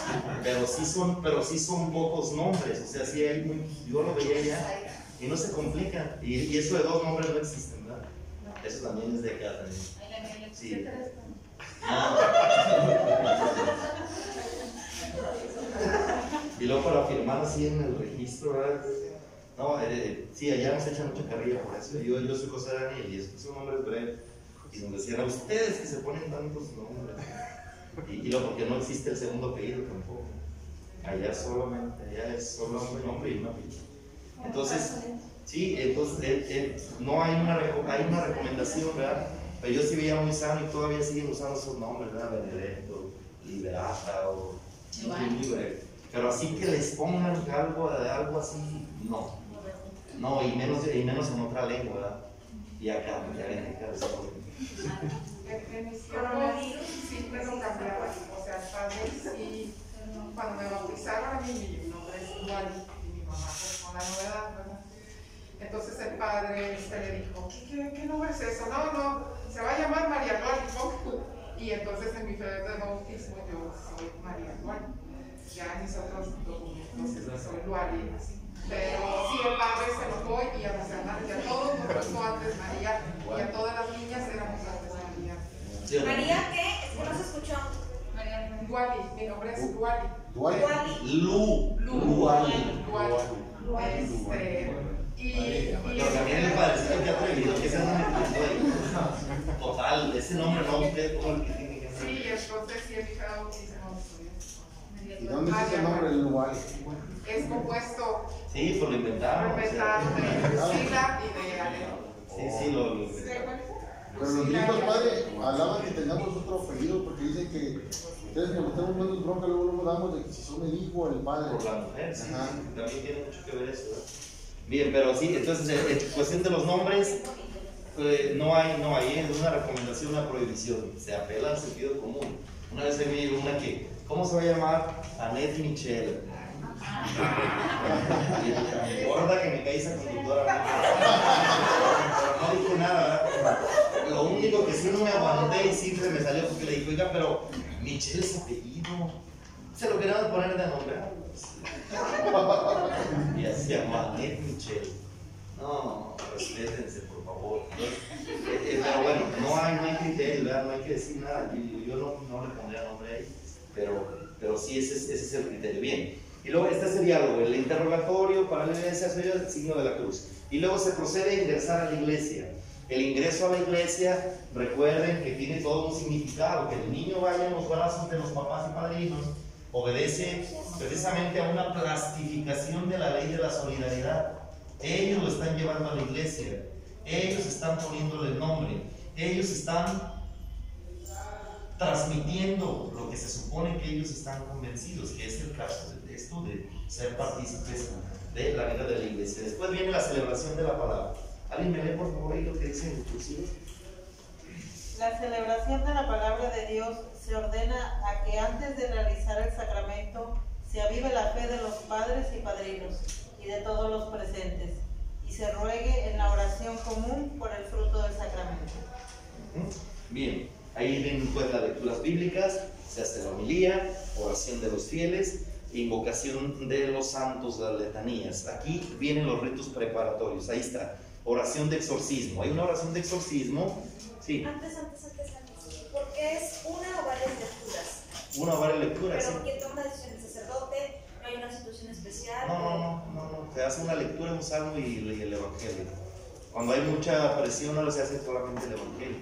Pero sí son, pero sí son pocos nombres, o sea, sí hay muy, yo lo veía ya y no se complica. Y, y eso de dos nombres no existen, ¿verdad? Eso también es de acá también. Sí. Y luego para firmar así en el registro, ¿verdad? No, eh, sí, allá nos echan mucha carrilla por eso. Yo, yo soy José Daniel y es un nombre breve. Y nos decían, a ustedes que se ponen tantos nombres. Y, y luego porque no existe el segundo apellido tampoco. Allá solamente, allá es solo un nombre y una apellido. Entonces, sí, entonces eh, eh, no hay una, hay una recomendación, ¿verdad? Pero yo sí veía muy sano y todavía siguen usando esos nombres, ¿verdad? Benedetto, Liberata o Libre. Pero así que les pongan algo, algo así, no. No, y menos, y menos en otra lengua, ¿verdad? Y acá, ya ven, acá siempre lo cambiaban, o sea, padre sí, cuando me bautizaron a mí, mi nombre es igual y mi mamá pues con la novedad, ¿verdad? Entonces el padre este, le dijo, ¿qué, qué, qué nombre es eso? No, no, se va a llamar María Luali, póngalo. Y entonces en mi fe de bautismo yo soy María Luali. Ya en mis otros documentos soy Luali, así. Pero sí, el padre se enojó y a mis hermanos y a todos nos puso antes María y a todas las niñas éramos antes María. María, ¿qué? Es que no se escuchó. María Luali, mi nombre es Luali. Duali. Lu, Luali. Este, y, y Pero también el padrecito que atrevido, que ese nombre no Total, ese nombre no usted todo el que tiene que sí, entonces sí, fe de bautismo ¿Y dónde es ese nombre del Duali? es compuesto Sí, pues lo inventaron. de Lucila y de Ale. Sí, sí, lo, inventaron. Pero los niños, padre, hablaban que tengamos otro apellido porque dicen que ustedes cuando estamos viendo bronca luego luego damos de que si son el hijo o el padre. Por la mujer, sí, Ajá. también tiene mucho que ver eso. ¿verdad? Bien, pero sí, entonces en cuestión de los nombres, eh, no hay, no hay, es una recomendación, una prohibición, se apela al sentido común. Una vez vi una que ¿Cómo se va a llamar? Annette Michelle. Gorda que me cae esa conductora. Pero no dije nada, ¿verdad? Lo único que sí no me aguanté y siempre me salió porque le dije, oiga, pero Michelle es apellido. Se lo querían poner de nombre. Y así se llama Annette Michelle. No, respétense, por favor. Eh, eh, pero bueno, no hay, no hay criterio, ¿verdad? no hay que decir nada. Yo, yo no, no le pondría nombre ahí, pero, pero sí, ese, es- ese es el criterio. Bien. Y luego este es el diálogo, el interrogatorio para la evidencia soy el signo de la cruz. Y luego se procede a ingresar a la iglesia. El ingreso a la iglesia, recuerden que tiene todo un significado, que el niño vaya en los brazos de los papás y padrinos, obedece precisamente a una plastificación de la ley de la solidaridad. Ellos lo están llevando a la iglesia, ellos están poniéndole el nombre, ellos están transmitiendo lo que se supone que ellos están convencidos, que es el caso de esto, de ser partícipes de la vida de la iglesia. Después viene la celebración de la palabra. ¿Alguien me lee por favor ahí lo que dice en? La celebración de la palabra de Dios se ordena a que antes de realizar el sacramento se avive la fe de los padres y padrinos y de todos los presentes y se ruegue en la oración común por el fruto del sacramento. Bien, ahí ven pues las lecturas bíblicas, se hace la homilía, oración de los fieles, invocación de los santos, las letanías. Aquí vienen los ritos preparatorios, ahí está, oración de exorcismo. Hay una oración de exorcismo, sí, Antes, antes, antes, antes. Porque es una o varias lecturas. una o varias lecturas. Pero ¿quién toma decisión? ¿El sacerdote? ¿No hay una situación especial? No, no, no, no, no, se hace una lectura, un salmo y, y el evangelio. Cuando hay mucha presión no se hace solamente el evangelio,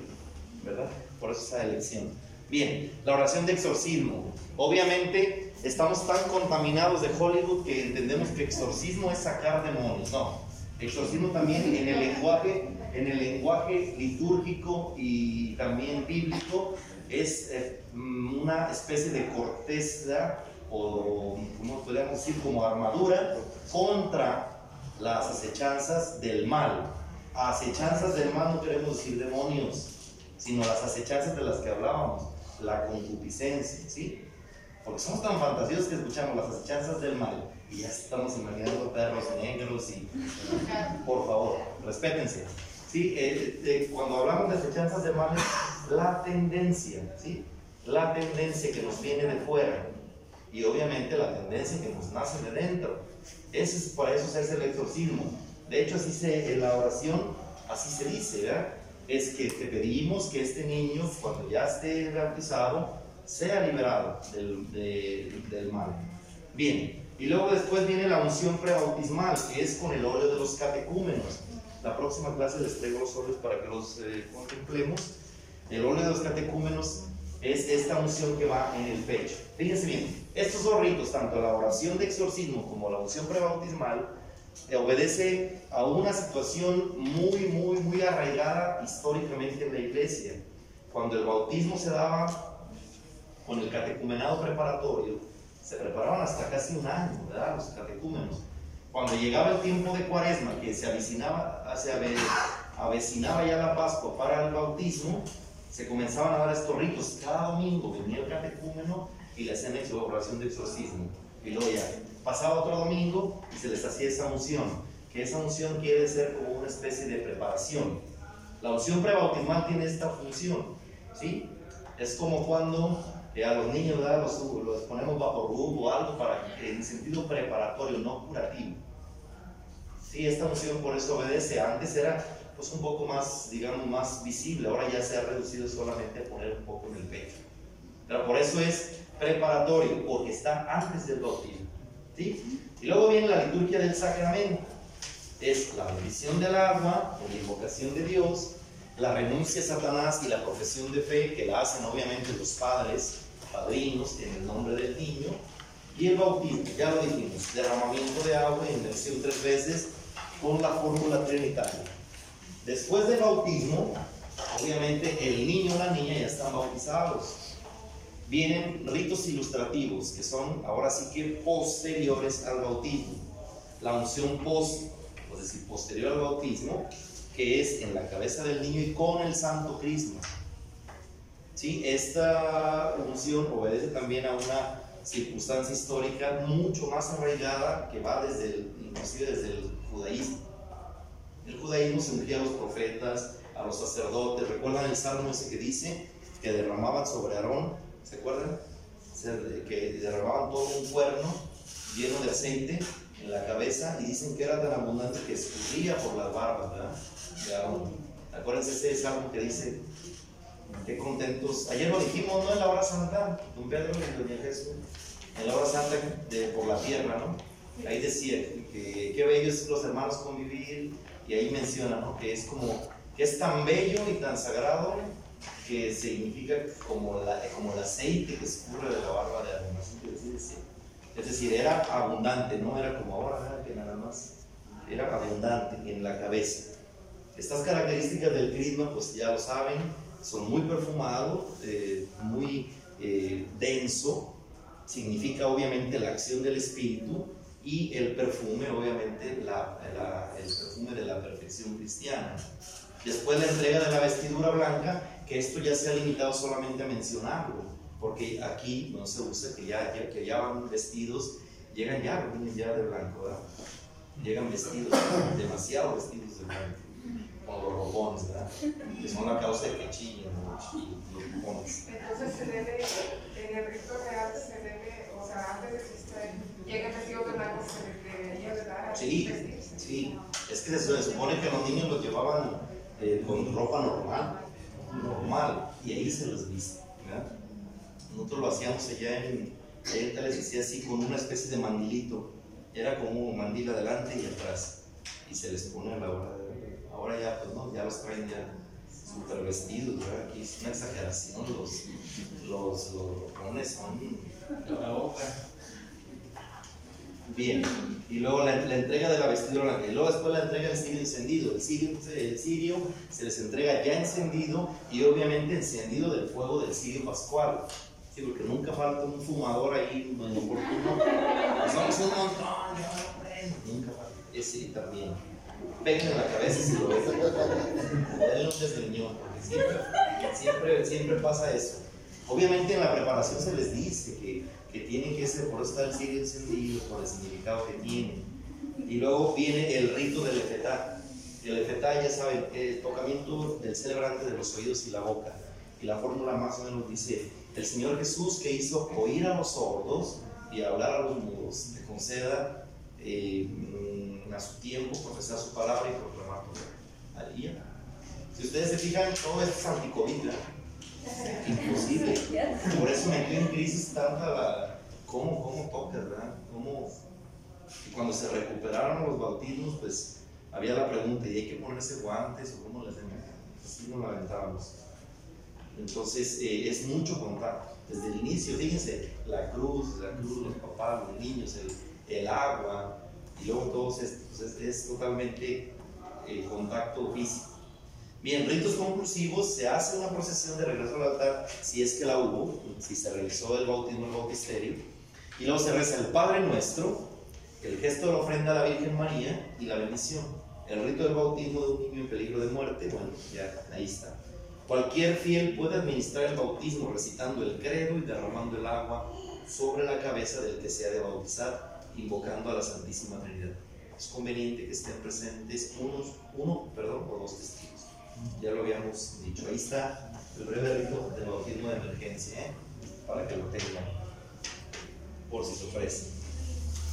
¿verdad? Por eso esa elección. Bien, la oración de exorcismo. Obviamente estamos tan contaminados de Hollywood que entendemos que exorcismo es sacar demonios. No, exorcismo también en el lenguaje, en el lenguaje litúrgico y también bíblico es eh, mm, una especie de corteza o, como podríamos decir, como armadura contra las acechanzas del mal. Acechanzas del mal no queremos decir demonios, sino las acechanzas de las que hablábamos, la concupiscencia, ¿sí? Porque somos tan fantasiosos que escuchamos las acechanzas del mal y ya estamos imaginando perros negros y... Por favor, respétense. ¿sí? Eh, eh, cuando hablamos de acechanzas del mal es la tendencia, ¿sí? La tendencia que nos viene de fuera y obviamente la tendencia que nos nace de dentro. Ese es, para eso hace el exorcismo. De hecho, así se, en la oración, así se dice, ¿verdad? Es que te pedimos que este niño, cuando ya esté bautizado, sea liberado del, de- del mal. Bien, y luego después viene la unción prebautismal, que es con el óleo de los catecúmenos. La próxima clase les traigo los óleos para que los eh, contemplemos. El óleo de los catecúmenos es esta unción que va en el pecho. Fíjense bien, estos dos ritos, tanto la oración de exorcismo como la unción prebautismal, obedece a una situación muy, muy, muy arraigada históricamente en la iglesia. Cuando el bautismo se daba con el catecumenado preparatorio, se preparaban hasta casi un año, ¿verdad? Los catecúmenos. Cuando llegaba el tiempo de cuaresma, que se avecinaba, se ave- avecinaba ya la Pascua para el bautismo, se comenzaban a dar estos ritos. Cada domingo venía el catecúmeno y le hacían ex- oración de exorcismo. Y luego ya pasaba otro domingo y se les hacía esa unción, que esa unción quiere ser como una especie de preparación. La unción prebautismal tiene esta función, ¿sí? Es como cuando a los niños ¿verdad? Los, los ponemos bajo o algo para, en sentido preparatorio, no curativo. Sí, esta unción por eso obedece. Antes era pues un poco más, digamos, más visible. Ahora ya se ha reducido solamente a poner un poco en el pecho. Pero por eso es preparatorio, porque está antes del bautismo. ¿sí? Y luego viene la liturgia del sacramento. Es la bendición del agua, la invocación de Dios, la renuncia a Satanás y la profesión de fe que la hacen obviamente los padres, padrinos, en el nombre del niño, y el bautismo, ya lo dijimos, derramamiento de agua y inmersión tres veces con la fórmula trinitaria. Después del bautismo, obviamente el niño o la niña ya están bautizados. Vienen ritos ilustrativos que son ahora sí que posteriores al bautismo. La unción post, es decir, posterior al bautismo, que es en la cabeza del niño y con el santo crisma. ¿Sí? Esta unción obedece también a una circunstancia histórica mucho más arraigada que va desde el, inclusive desde el judaísmo. El judaísmo se a los profetas, a los sacerdotes. ¿Recuerdan el salmo ese que dice que derramaban sobre Aarón? ¿Se acuerdan? Que derramaban todo un cuerno lleno de aceite en la cabeza y dicen que era tan abundante que escurría por las barbas de Aarón. Acuérdense ese salmo que dice Qué contentos. Ayer lo dijimos, ¿no? En la hora santa, don Pedro y doña Jesús. En la hora santa de, por la tierra, ¿no? Ahí decía que qué bello es los hermanos convivir. Y ahí menciona, ¿no? Que es como, que es tan bello y tan sagrado que significa como, la, como el aceite que escurre de la barba de Aaron. Es decir, era abundante, no era como ahora, que nada más. Era abundante en la cabeza. Estas características del crisma, pues ya lo saben, son muy perfumados, eh, muy eh, denso, significa obviamente la acción del espíritu y el perfume, obviamente, la, el perfume de la perfección cristiana. Después la entrega de la vestidura blanca, que esto ya se ha limitado solamente a mencionarlo, porque aquí no se usa que ya, que ya van vestidos, llegan ya, vienen ya de blanco, ¿verdad? Llegan vestidos, demasiado vestidos de blanco con los robones, ¿verdad? Que son la causa de que chillen los robones. Entonces se debe, en el rito real se debe, o sea, antes de que usted llegue vestido de blanco, se debería de dar Sí, sí. Es que se supone que los niños los llevaban eh, con ropa normal, normal, y ahí se los viste, ¿verdad? Nosotros lo hacíamos allá en, allá les decía así, con una especie de mandilito. Era como un mandil adelante y atrás. Y se les pone a la hora ahora ya, pues no, ya los traen ya súper vestidos, ¿verdad? Aquí es una exageración, los, los, los son la boca. Bien, y luego la, entrega de la vestidura y luego después la entrega del cirio encendido. El cirio, el cirio se les entrega ya encendido y obviamente encendido del fuego del cirio pascual. Sí, porque nunca falta un fumador ahí inoportuno. Somos un montón, yo Nunca falta. Ese también peguen en la cabeza si lo ven. Denle un desgreñón, porque siempre, siempre, siempre pasa eso. Obviamente en la preparación se les dice que, que tienen que ser, por eso está el cirio encendido, por el significado que tiene. Y luego viene el rito del efetá. El efetá, ya saben, el tocamiento del celebrante de los oídos y la boca. Y la fórmula más o menos dice, el Señor Jesús que hizo oír a los sordos y hablar a los mudos, te conceda eh, a su tiempo, profesar su palabra y proclamar al día. Si ustedes se fijan, todo es anticovid, Imposible. Por eso me en crisis tanta la. ¿Cómo, cómo tocas, verdad? ¿Cómo? Y cuando se recuperaron los bautismos, pues había la pregunta: ¿y hay que ponerse guantes o cómo les hacemos? Así nos la aventábamos. Entonces, eh, es mucho contacto. Desde el inicio, fíjense, la cruz, la cruz, los papás, los niños, el, el agua, y luego todos estos, es, es totalmente el eh, contacto físico. Bien, ritos conclusivos, se hace una procesión de regreso al altar, si es que la hubo, si se realizó el bautismo, el bautisterio, y luego se reza el Padre Nuestro, el gesto de la ofrenda a la Virgen María y la bendición. El rito del bautismo de un niño en peligro de muerte, bueno, ya ahí está. Cualquier fiel puede administrar el bautismo recitando el credo y derramando el agua sobre la cabeza del que se ha de bautizar invocando a la Santísima Trinidad. Es conveniente que estén presentes unos, uno perdón, o dos testigos. Ya lo habíamos dicho. Ahí está el breve rito del bautismo de emergencia, ¿eh? para que lo tengan por si se ofrece.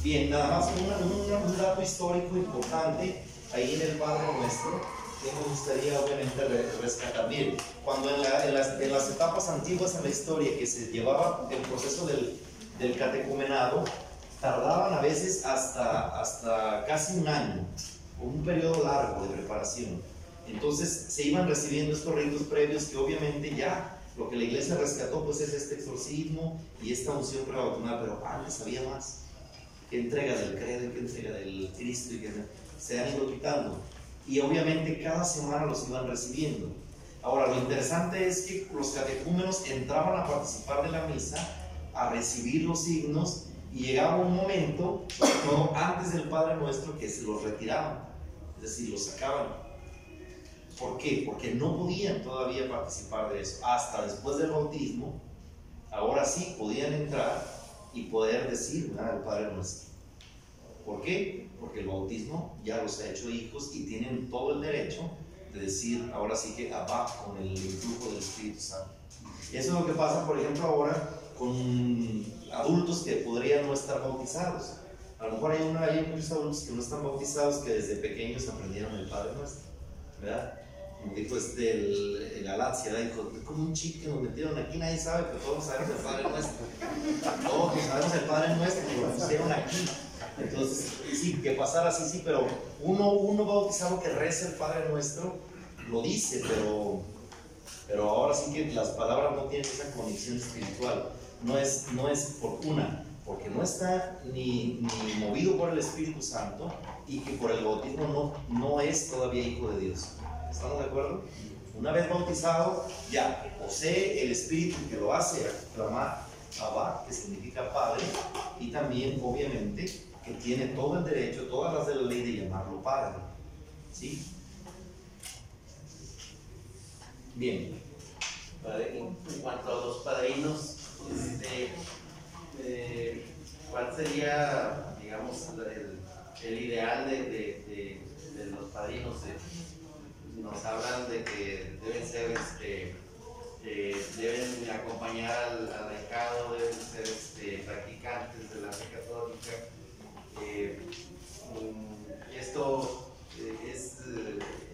Bien, nada más un dato histórico importante ahí en el Padre Nuestro que me gustaría obviamente rescatar. Bien, cuando en, las, en, las, etapas antiguas en la historia que se llevaba el proceso del, del catecumenado, tardaban a veces hasta, hasta casi un año, un periodo largo de preparación. Entonces se iban recibiendo estos ritos previos que obviamente ya lo que la iglesia rescató pues es este exorcismo y esta unción prebautismal, pero antes había más. ¿Qué entrega del credo, qué entrega del Cristo y que se han ido quitando? Y obviamente cada semana los iban recibiendo. Ahora, lo interesante es que los catecúmenos entraban a participar de la misa, a recibir los signos y llegaba un momento, todo antes del Padre Nuestro, que se los retiraban, es decir, los sacaban. ¿Por qué? Porque no podían todavía participar de eso. Hasta después del bautismo, ahora sí podían entrar y poder decir ¿verdad? el Padre Nuestro. ¿Por qué? Porque el bautismo ya los ha hecho hijos y tienen todo el derecho de decir ahora sí que Abba con el influjo del Espíritu Santo. Eso es lo que pasa, por ejemplo, ahora con adultos que podrían no estar bautizados. A lo mejor hay, una, hay muchos adultos que no están bautizados que desde pequeños aprendieron el Padre Nuestro, ¿verdad? Como dijo este, el, el dijo, como un chip que nos metieron aquí, nadie sabe, pero todos sabemos el Padre Nuestro. Todos sabemos el Padre Nuestro, pero lo pusieron aquí. Entonces, sí, que pasara así, sí, pero uno, uno bautizado que reza el Padre Nuestro, lo dice, pero, pero ahora sí que las palabras no tienen esa conexión espiritual. No es, no es por porque no está ni, ni movido por el Espíritu Santo y que por el bautismo no, no es todavía hijo de Dios. ¿Estamos de acuerdo? Una vez bautizado, ya posee el Espíritu que lo hace clamar Abba, que significa Padre, y también, obviamente, que tiene todo el derecho, todas las de la ley de llamarlo Padre. ¿Sí? Bien. En cuanto a los padrinos, este, eh, ¿cuál sería, digamos, el, ideal de, los padrinos? Eh, nos hablan de que deben ser, este, eh, deben acompañar al, al deben ser este, practicantes de la fe católica. Eh, mm, esto es,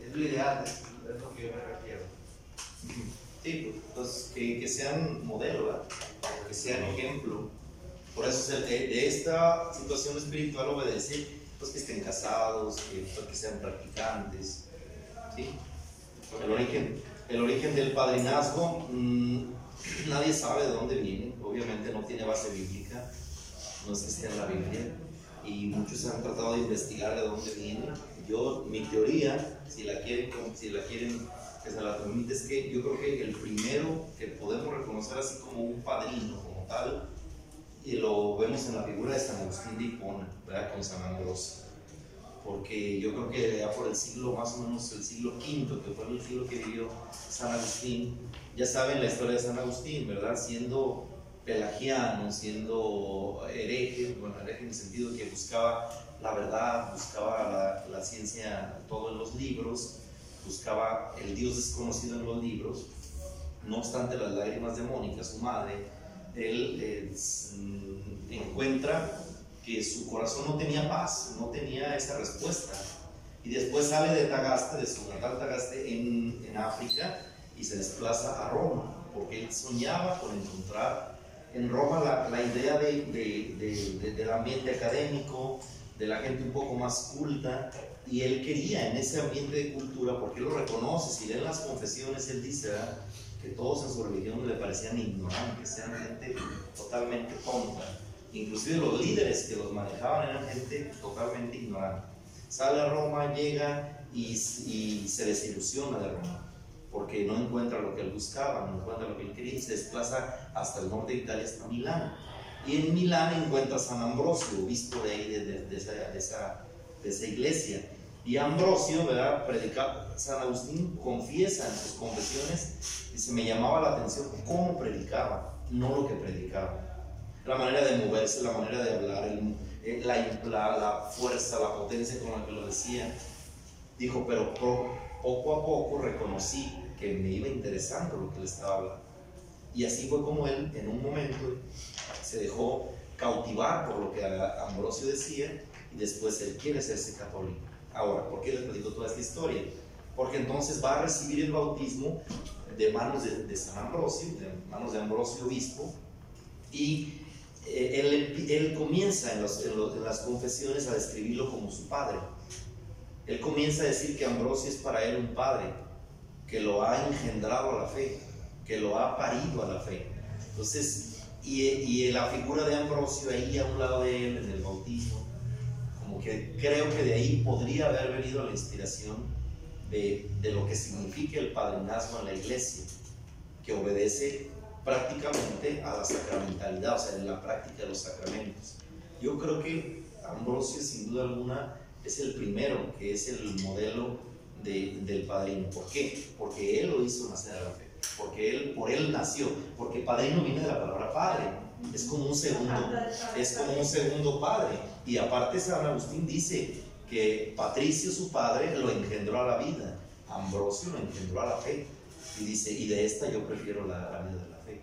es lo ideal, es, lo que yo me refiero. Sí, pues que sean modelo, ¿verdad? Que sean ejemplo. Por eso de, de esta situación espiritual obedece pues que estén casados, que, pues, que sean practicantes. ¿sí? El, origen, el origen del padrinazgo, mm, nadie sabe de dónde viene, obviamente no tiene base bíblica, no es que esté en la Biblia, y muchos han tratado de investigar de dónde viene. Yo, mi teoría, si la quieren, si la quieren que se la transmite, es que yo creo que el primero que podemos reconocer así como un padrino, como tal, y lo vemos en la figura de San Agustín de Hipona, ¿verdad? Con San Ambrosio. Porque yo creo que ya por el siglo, más o menos el siglo V, que fue el siglo que vivió San Agustín, ya saben la historia de San Agustín, ¿verdad? Siendo pelagiano, siendo hereje, bueno, hereje en el sentido que buscaba la verdad, buscaba la, la ciencia, todo en los libros, buscaba el Dios desconocido en los libros, no obstante las lágrimas de Mónica, su madre, él eh, mm, encuentra que su corazón no tenía paz, no tenía esa respuesta. Y después sale de Tagaste, de su natal Tagaste en, en África, y se desplaza a Roma, porque él soñaba con encontrar en Roma la, la idea de, de- de- de- del ambiente académico, de la gente un poco más culta, y él quería en ese ambiente de cultura, porque él lo reconoce, si leen las confesiones, él dice ¿verdad? que todos en su religión le parecían ignorantes, eran gente totalmente tonta. Inclusive los líderes que los manejaban eran gente totalmente ignorante. Sale a Roma, llega y, se desilusiona de Roma, porque no encuentra lo que él buscaba, no encuentra lo que él quería y se desplaza hasta el norte de Italia, hasta Milán. Y en Milán encuentra a San Ambrosio, obispo de ahí, de esa, de esa- de esa iglesia. Y Ambrosio, ¿verdad? Predica, San Agustín confiesa en sus confesiones, dice, me llamaba la atención cómo predicaba, no lo que predicaba. La manera de moverse, la manera de hablar, el- eh, la, la- la fuerza, la potencia con la que lo decía. Dijo, pero po- poco a poco reconocí que me iba interesando lo que le estaba hablando. Y así fue como él, en un momento, se dejó cautivar por lo que Ambrosio decía y después él quiere hacerse católico. Ahora, ¿por qué les platico toda esta historia? Porque entonces va a recibir el bautismo de manos de, San Ambrosio, de manos de Ambrosio obispo, y eh, él, comienza en las confesiones a describirlo como su padre. Él comienza a decir que Ambrosio es para él un padre, que lo ha engendrado a la fe, que lo ha parido a la fe. Entonces, y, y la figura de Ambrosio ahí a un lado de él en el bautismo, como que creo que de ahí podría haber venido la inspiración de, de lo que significa el padrinazgo en la iglesia, que obedece prácticamente a la sacramentalidad, o sea, en la práctica de los sacramentos. Yo creo que Ambrosio, sin duda alguna, es el primero, que es el modelo de- del padrino. ¿Por qué? Porque él lo hizo nacer a la fe. Porque él, por él nació. Porque padrino viene de la palabra padre. Es como un segundo, es como un segundo padre. Y aparte San Agustín dice que Patricio, su padre, lo engendró a la vida. Ambrosio lo engendró a la fe. Y dice, y de esta yo prefiero la, la vida de la fe.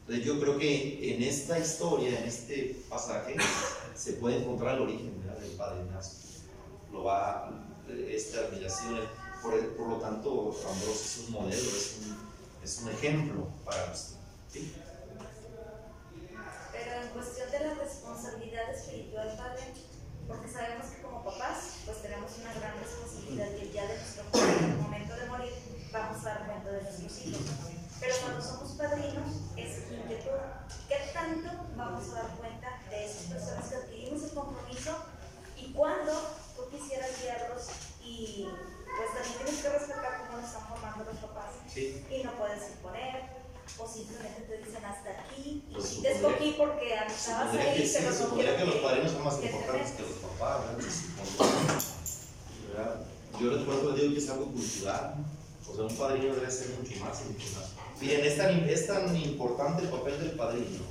Entonces yo creo que en esta historia, en este pasaje, se puede encontrar el origen ¿verdad? del padrinazo. Lo va, esta admiración, por, por lo tanto, Ambrosio es un modelo, es un, es un ejemplo para nosotros. ¿sí? Pero en cuestión de la responsabilidad espiritual, Padre, porque sabemos que como papás, pues tenemos una gran responsabilidad y el día de nuestro momento de morir vamos a dar cuenta de nuestros hijos. Pero cuando somos padrinos, es inquietud. ¿Qué tanto vamos a dar cuenta de esas personas que adquirimos el compromiso y cuando tú quisieras guiarlos y pues también tienes que respetar cómo nos están formando los papás Sí. y no puedes imponer o simplemente te dicen hasta aquí y Pues si te supondría- escogí porque estabas ahí que sí, pero no quiero que los que- padrinos son más te importantes que los papás, ¿verdad? Yo ejemplo, digo que es algo cultural, o sea, un padrino debe ser mucho más importante. Miren, es tan, es tan importante el papel del padrino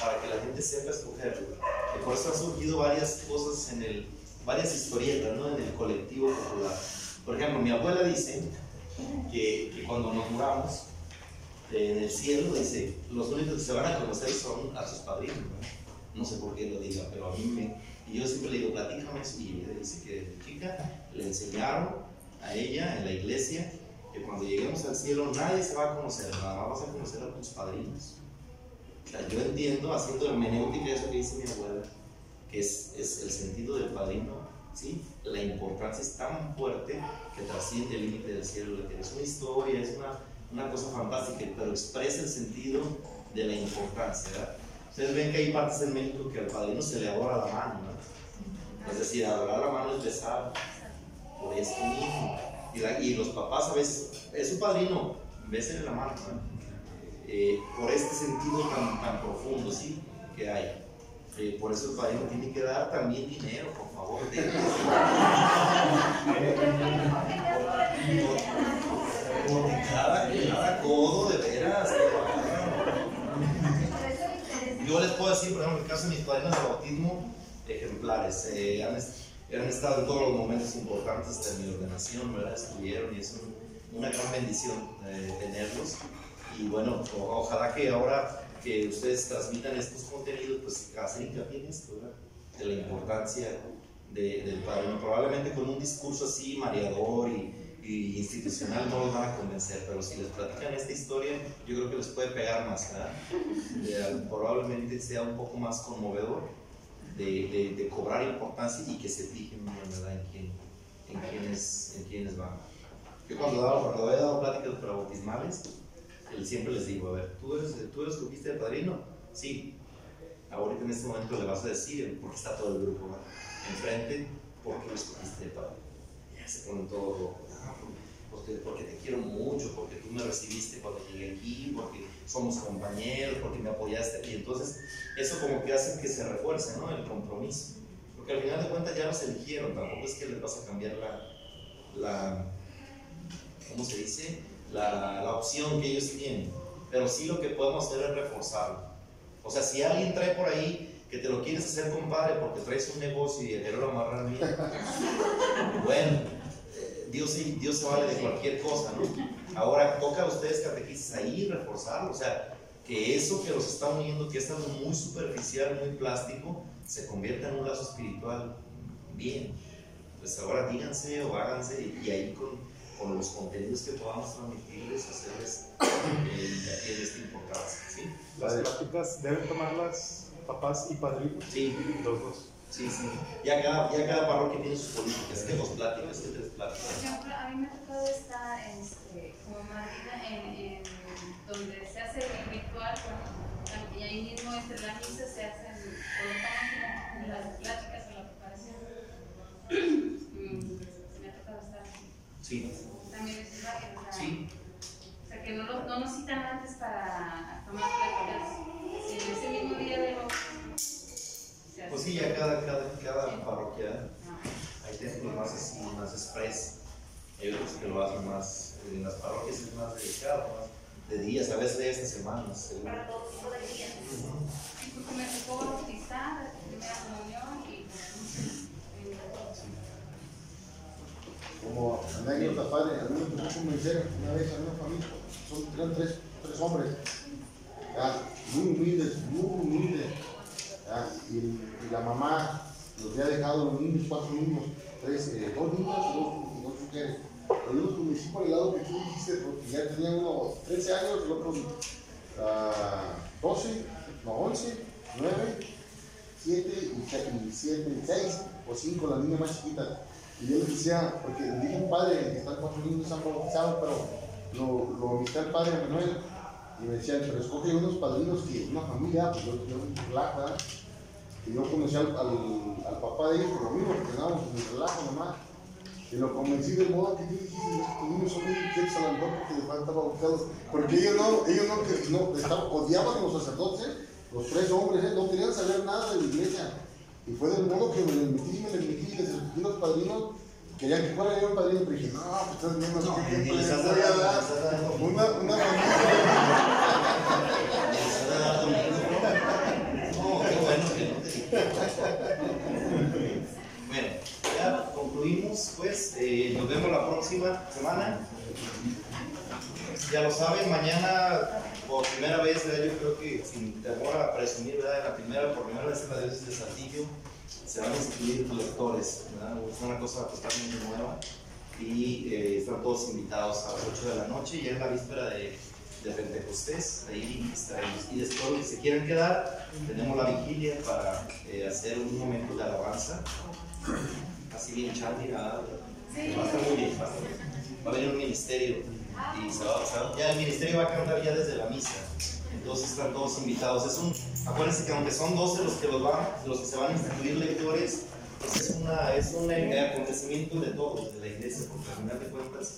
para que la gente sepa escogerlo, que por eso han surgido varias cosas en el, varias historietas, ¿no? En el colectivo popular. Por ejemplo, mi abuela dice que, que cuando nos muramos, en el cielo dice, los únicos que se van a conocer son a sus padrinos. ¿no? No sé por qué lo diga, pero a mí me... Y yo siempre le digo, platícame eso. Y ella dice que chica le enseñaron a ella en la iglesia que cuando lleguemos al cielo nadie se va a conocer, nada más vas a conocer a tus padrinos. O sea, yo entiendo, haciendo hermenéutica, eso que dice mi abuela, que es, es el sentido del padrino, ¿sí? La importancia es tan fuerte que trasciende el límite del cielo la. Es una historia, es una, una cosa fantástica, pero expresa el sentido de la importancia, ¿verdad? Ustedes ven que hay partes en México que al padrino se le adora la mano, ¿no? Es decir, adorar la mano es besar por esto mismo. Y, la- y los papás a veces, es su padrino, bésenle la mano, ¿no? Eh, por este sentido tan, tan profundo, ¿sí? Que hay. Eh, por eso el padrino tiene que dar también dinero, por favor. Porque cada, cada codo, de veras. Yo les puedo decir, por ejemplo, en el caso de mis padrinos de bautismo, ejemplares. eh, han, han estado en todos los momentos importantes de mi ordenación, ¿verdad? Estuvieron y es un- una gran bendición eh, tenerlos. Y bueno, ojalá que ahora que ustedes transmitan estos contenidos, pues hacer hincapié en esto, ¿verdad? De la importancia de- del padrino. Probablemente con un discurso así mareador y, y institucional no los van a convencer, pero si les platican esta historia, yo creo que les puede pegar más, ¿verdad? De- probablemente sea un poco más conmovedor de, de- de cobrar importancia y que se fijen ¿verdad? en, quién, en, quiénes, en quiénes van. Yo cuando, daba, cuando había dado pláticas para bautismales, siempre les digo, a ver, ¿tú eres, ¿tú eres escogiste de padrino? Sí. Ahorita en este momento le vas a decir, porque está todo el grupo ¿verdad? enfrente, ¿por qué lo escogiste de padrino? Ya se ponen todos rojos. "Ah, Porque, porque te quiero mucho, porque tú me recibiste cuando llegué aquí, porque somos compañeros, porque me apoyaste. Y entonces eso como que hace que se refuerce ¿no? el compromiso. Porque al final de cuentas ya los eligieron, tampoco es que les vas a cambiar la, la ¿cómo se dice? La, la opción que ellos tienen. Pero sí lo que podemos hacer es reforzarlo. O sea, si alguien trae por ahí que te lo quieres hacer compadre porque traes un negocio y el dinero lo amarran bien, bueno, Dios, Dios se vale de cualquier cosa, ¿no? Ahora toca a ustedes catequistas ahí reforzarlo, o sea, que eso que los está uniendo, que es algo muy superficial, muy plástico, se convierta en un lazo espiritual bien. Pues ahora díganse o háganse y, y ahí con, con los contenidos que podamos transmitirles, hacerles eh, hincapié en esta importancia, ¿sí? Las pláticas deben tomarlas papás y padrinos. Sí. Los dos. Sí, sí. Ya cada, ya cada parroquia tiene sus políticas. ¿Qué dos pláticas? ¿Qué tres Por pláticas? ejemplo, a mí me ha tocado estar este, como madrina en, en donde se hace el ritual, bueno, y ahí mismo entre la misa se hacen, como las pláticas o la preparación. Mm, me ha tocado estar. Sí. También es válido, o sea, Sí. o sea, que no, lo- no nos citan antes para tomar pláticas, Pues sí, ya cada, cada, cada parroquia hay templos más así, más express. Hay otros que lo hacen más, en las parroquias es más delicado, más de días, a veces de estas semanas. Para todo tipo de clientes. Sí, porque me tocó bautizar, primera comunión y Como anécdota, padre, a mí me tocó convencer una vez a una familia, son, eran tres, tres hombres, ya, muy humildes, muy humildes, ya, y, y la mamá los había dejado los niños, cuatro niños, tres, eh, dos niños y dos, dos mujeres. Pero yo los convencí por el lado que tú dijiste, porque ya tenían uno 13 años, el otro ah, 12, no 11, 9, 7 y 7, 6 o 5, la niña más chiquita. Y yo les decía, porque le dije al padre que están cuatro niños han bautizado, pero lo, lo al padre Manuel. Y me decían, pero escoge unos padrinos que una familia, pues yo, yo ¿verdad? Y yo conocí al, al, al papá de ellos por lo mismo, porque andábamos en el relajo nomás. Y lo convencí del modo que dijiste, estos niños son muy inquietos a lo mejor porque les. Porque ellos no, ellos no, no estaban- odiaban a los sacerdotes, los tres hombres, ¿eh? no querían saber nada de la iglesia. Y fue del modo que me les metí, me les metí, les los padrinos. Querían que fuera yo el padrino, pero dije, no, pues estás viendo, no, No, ¿qué ni tiempo les les has voy a dado, dar? les has dado. Una, una familia. No, qué bueno que no te Bueno, ya concluimos, pues, eh, nos vemos la próxima semana. Ya lo saben, mañana por primera vez, ¿verdad? yo creo que sin temor a presumir, ¿verdad? la primera, por primera vez en la diócesis de Saltillo se van a instituir lectores, ¿verdad? es una cosa totalmente nueva y eh, están todos invitados a las 8 de la noche, ya es la víspera de, de Pentecostés, ahí estaremos. Y después, los que se quieran quedar, tenemos la vigilia para eh, hacer un momento de alabanza, así bien chanti, ¿verdad? va a estar muy bien, va a estar bien. Va a venir un ministerio y se va, se va- ya el ministerio va a cantar ya desde la misa. Entonces están todos invitados. Es un, acuérdense que aunque son 12 los que los van, los que se van a instituir lectores, pues es una, es un acontecimiento de todos, de la iglesia, porque al final de cuentas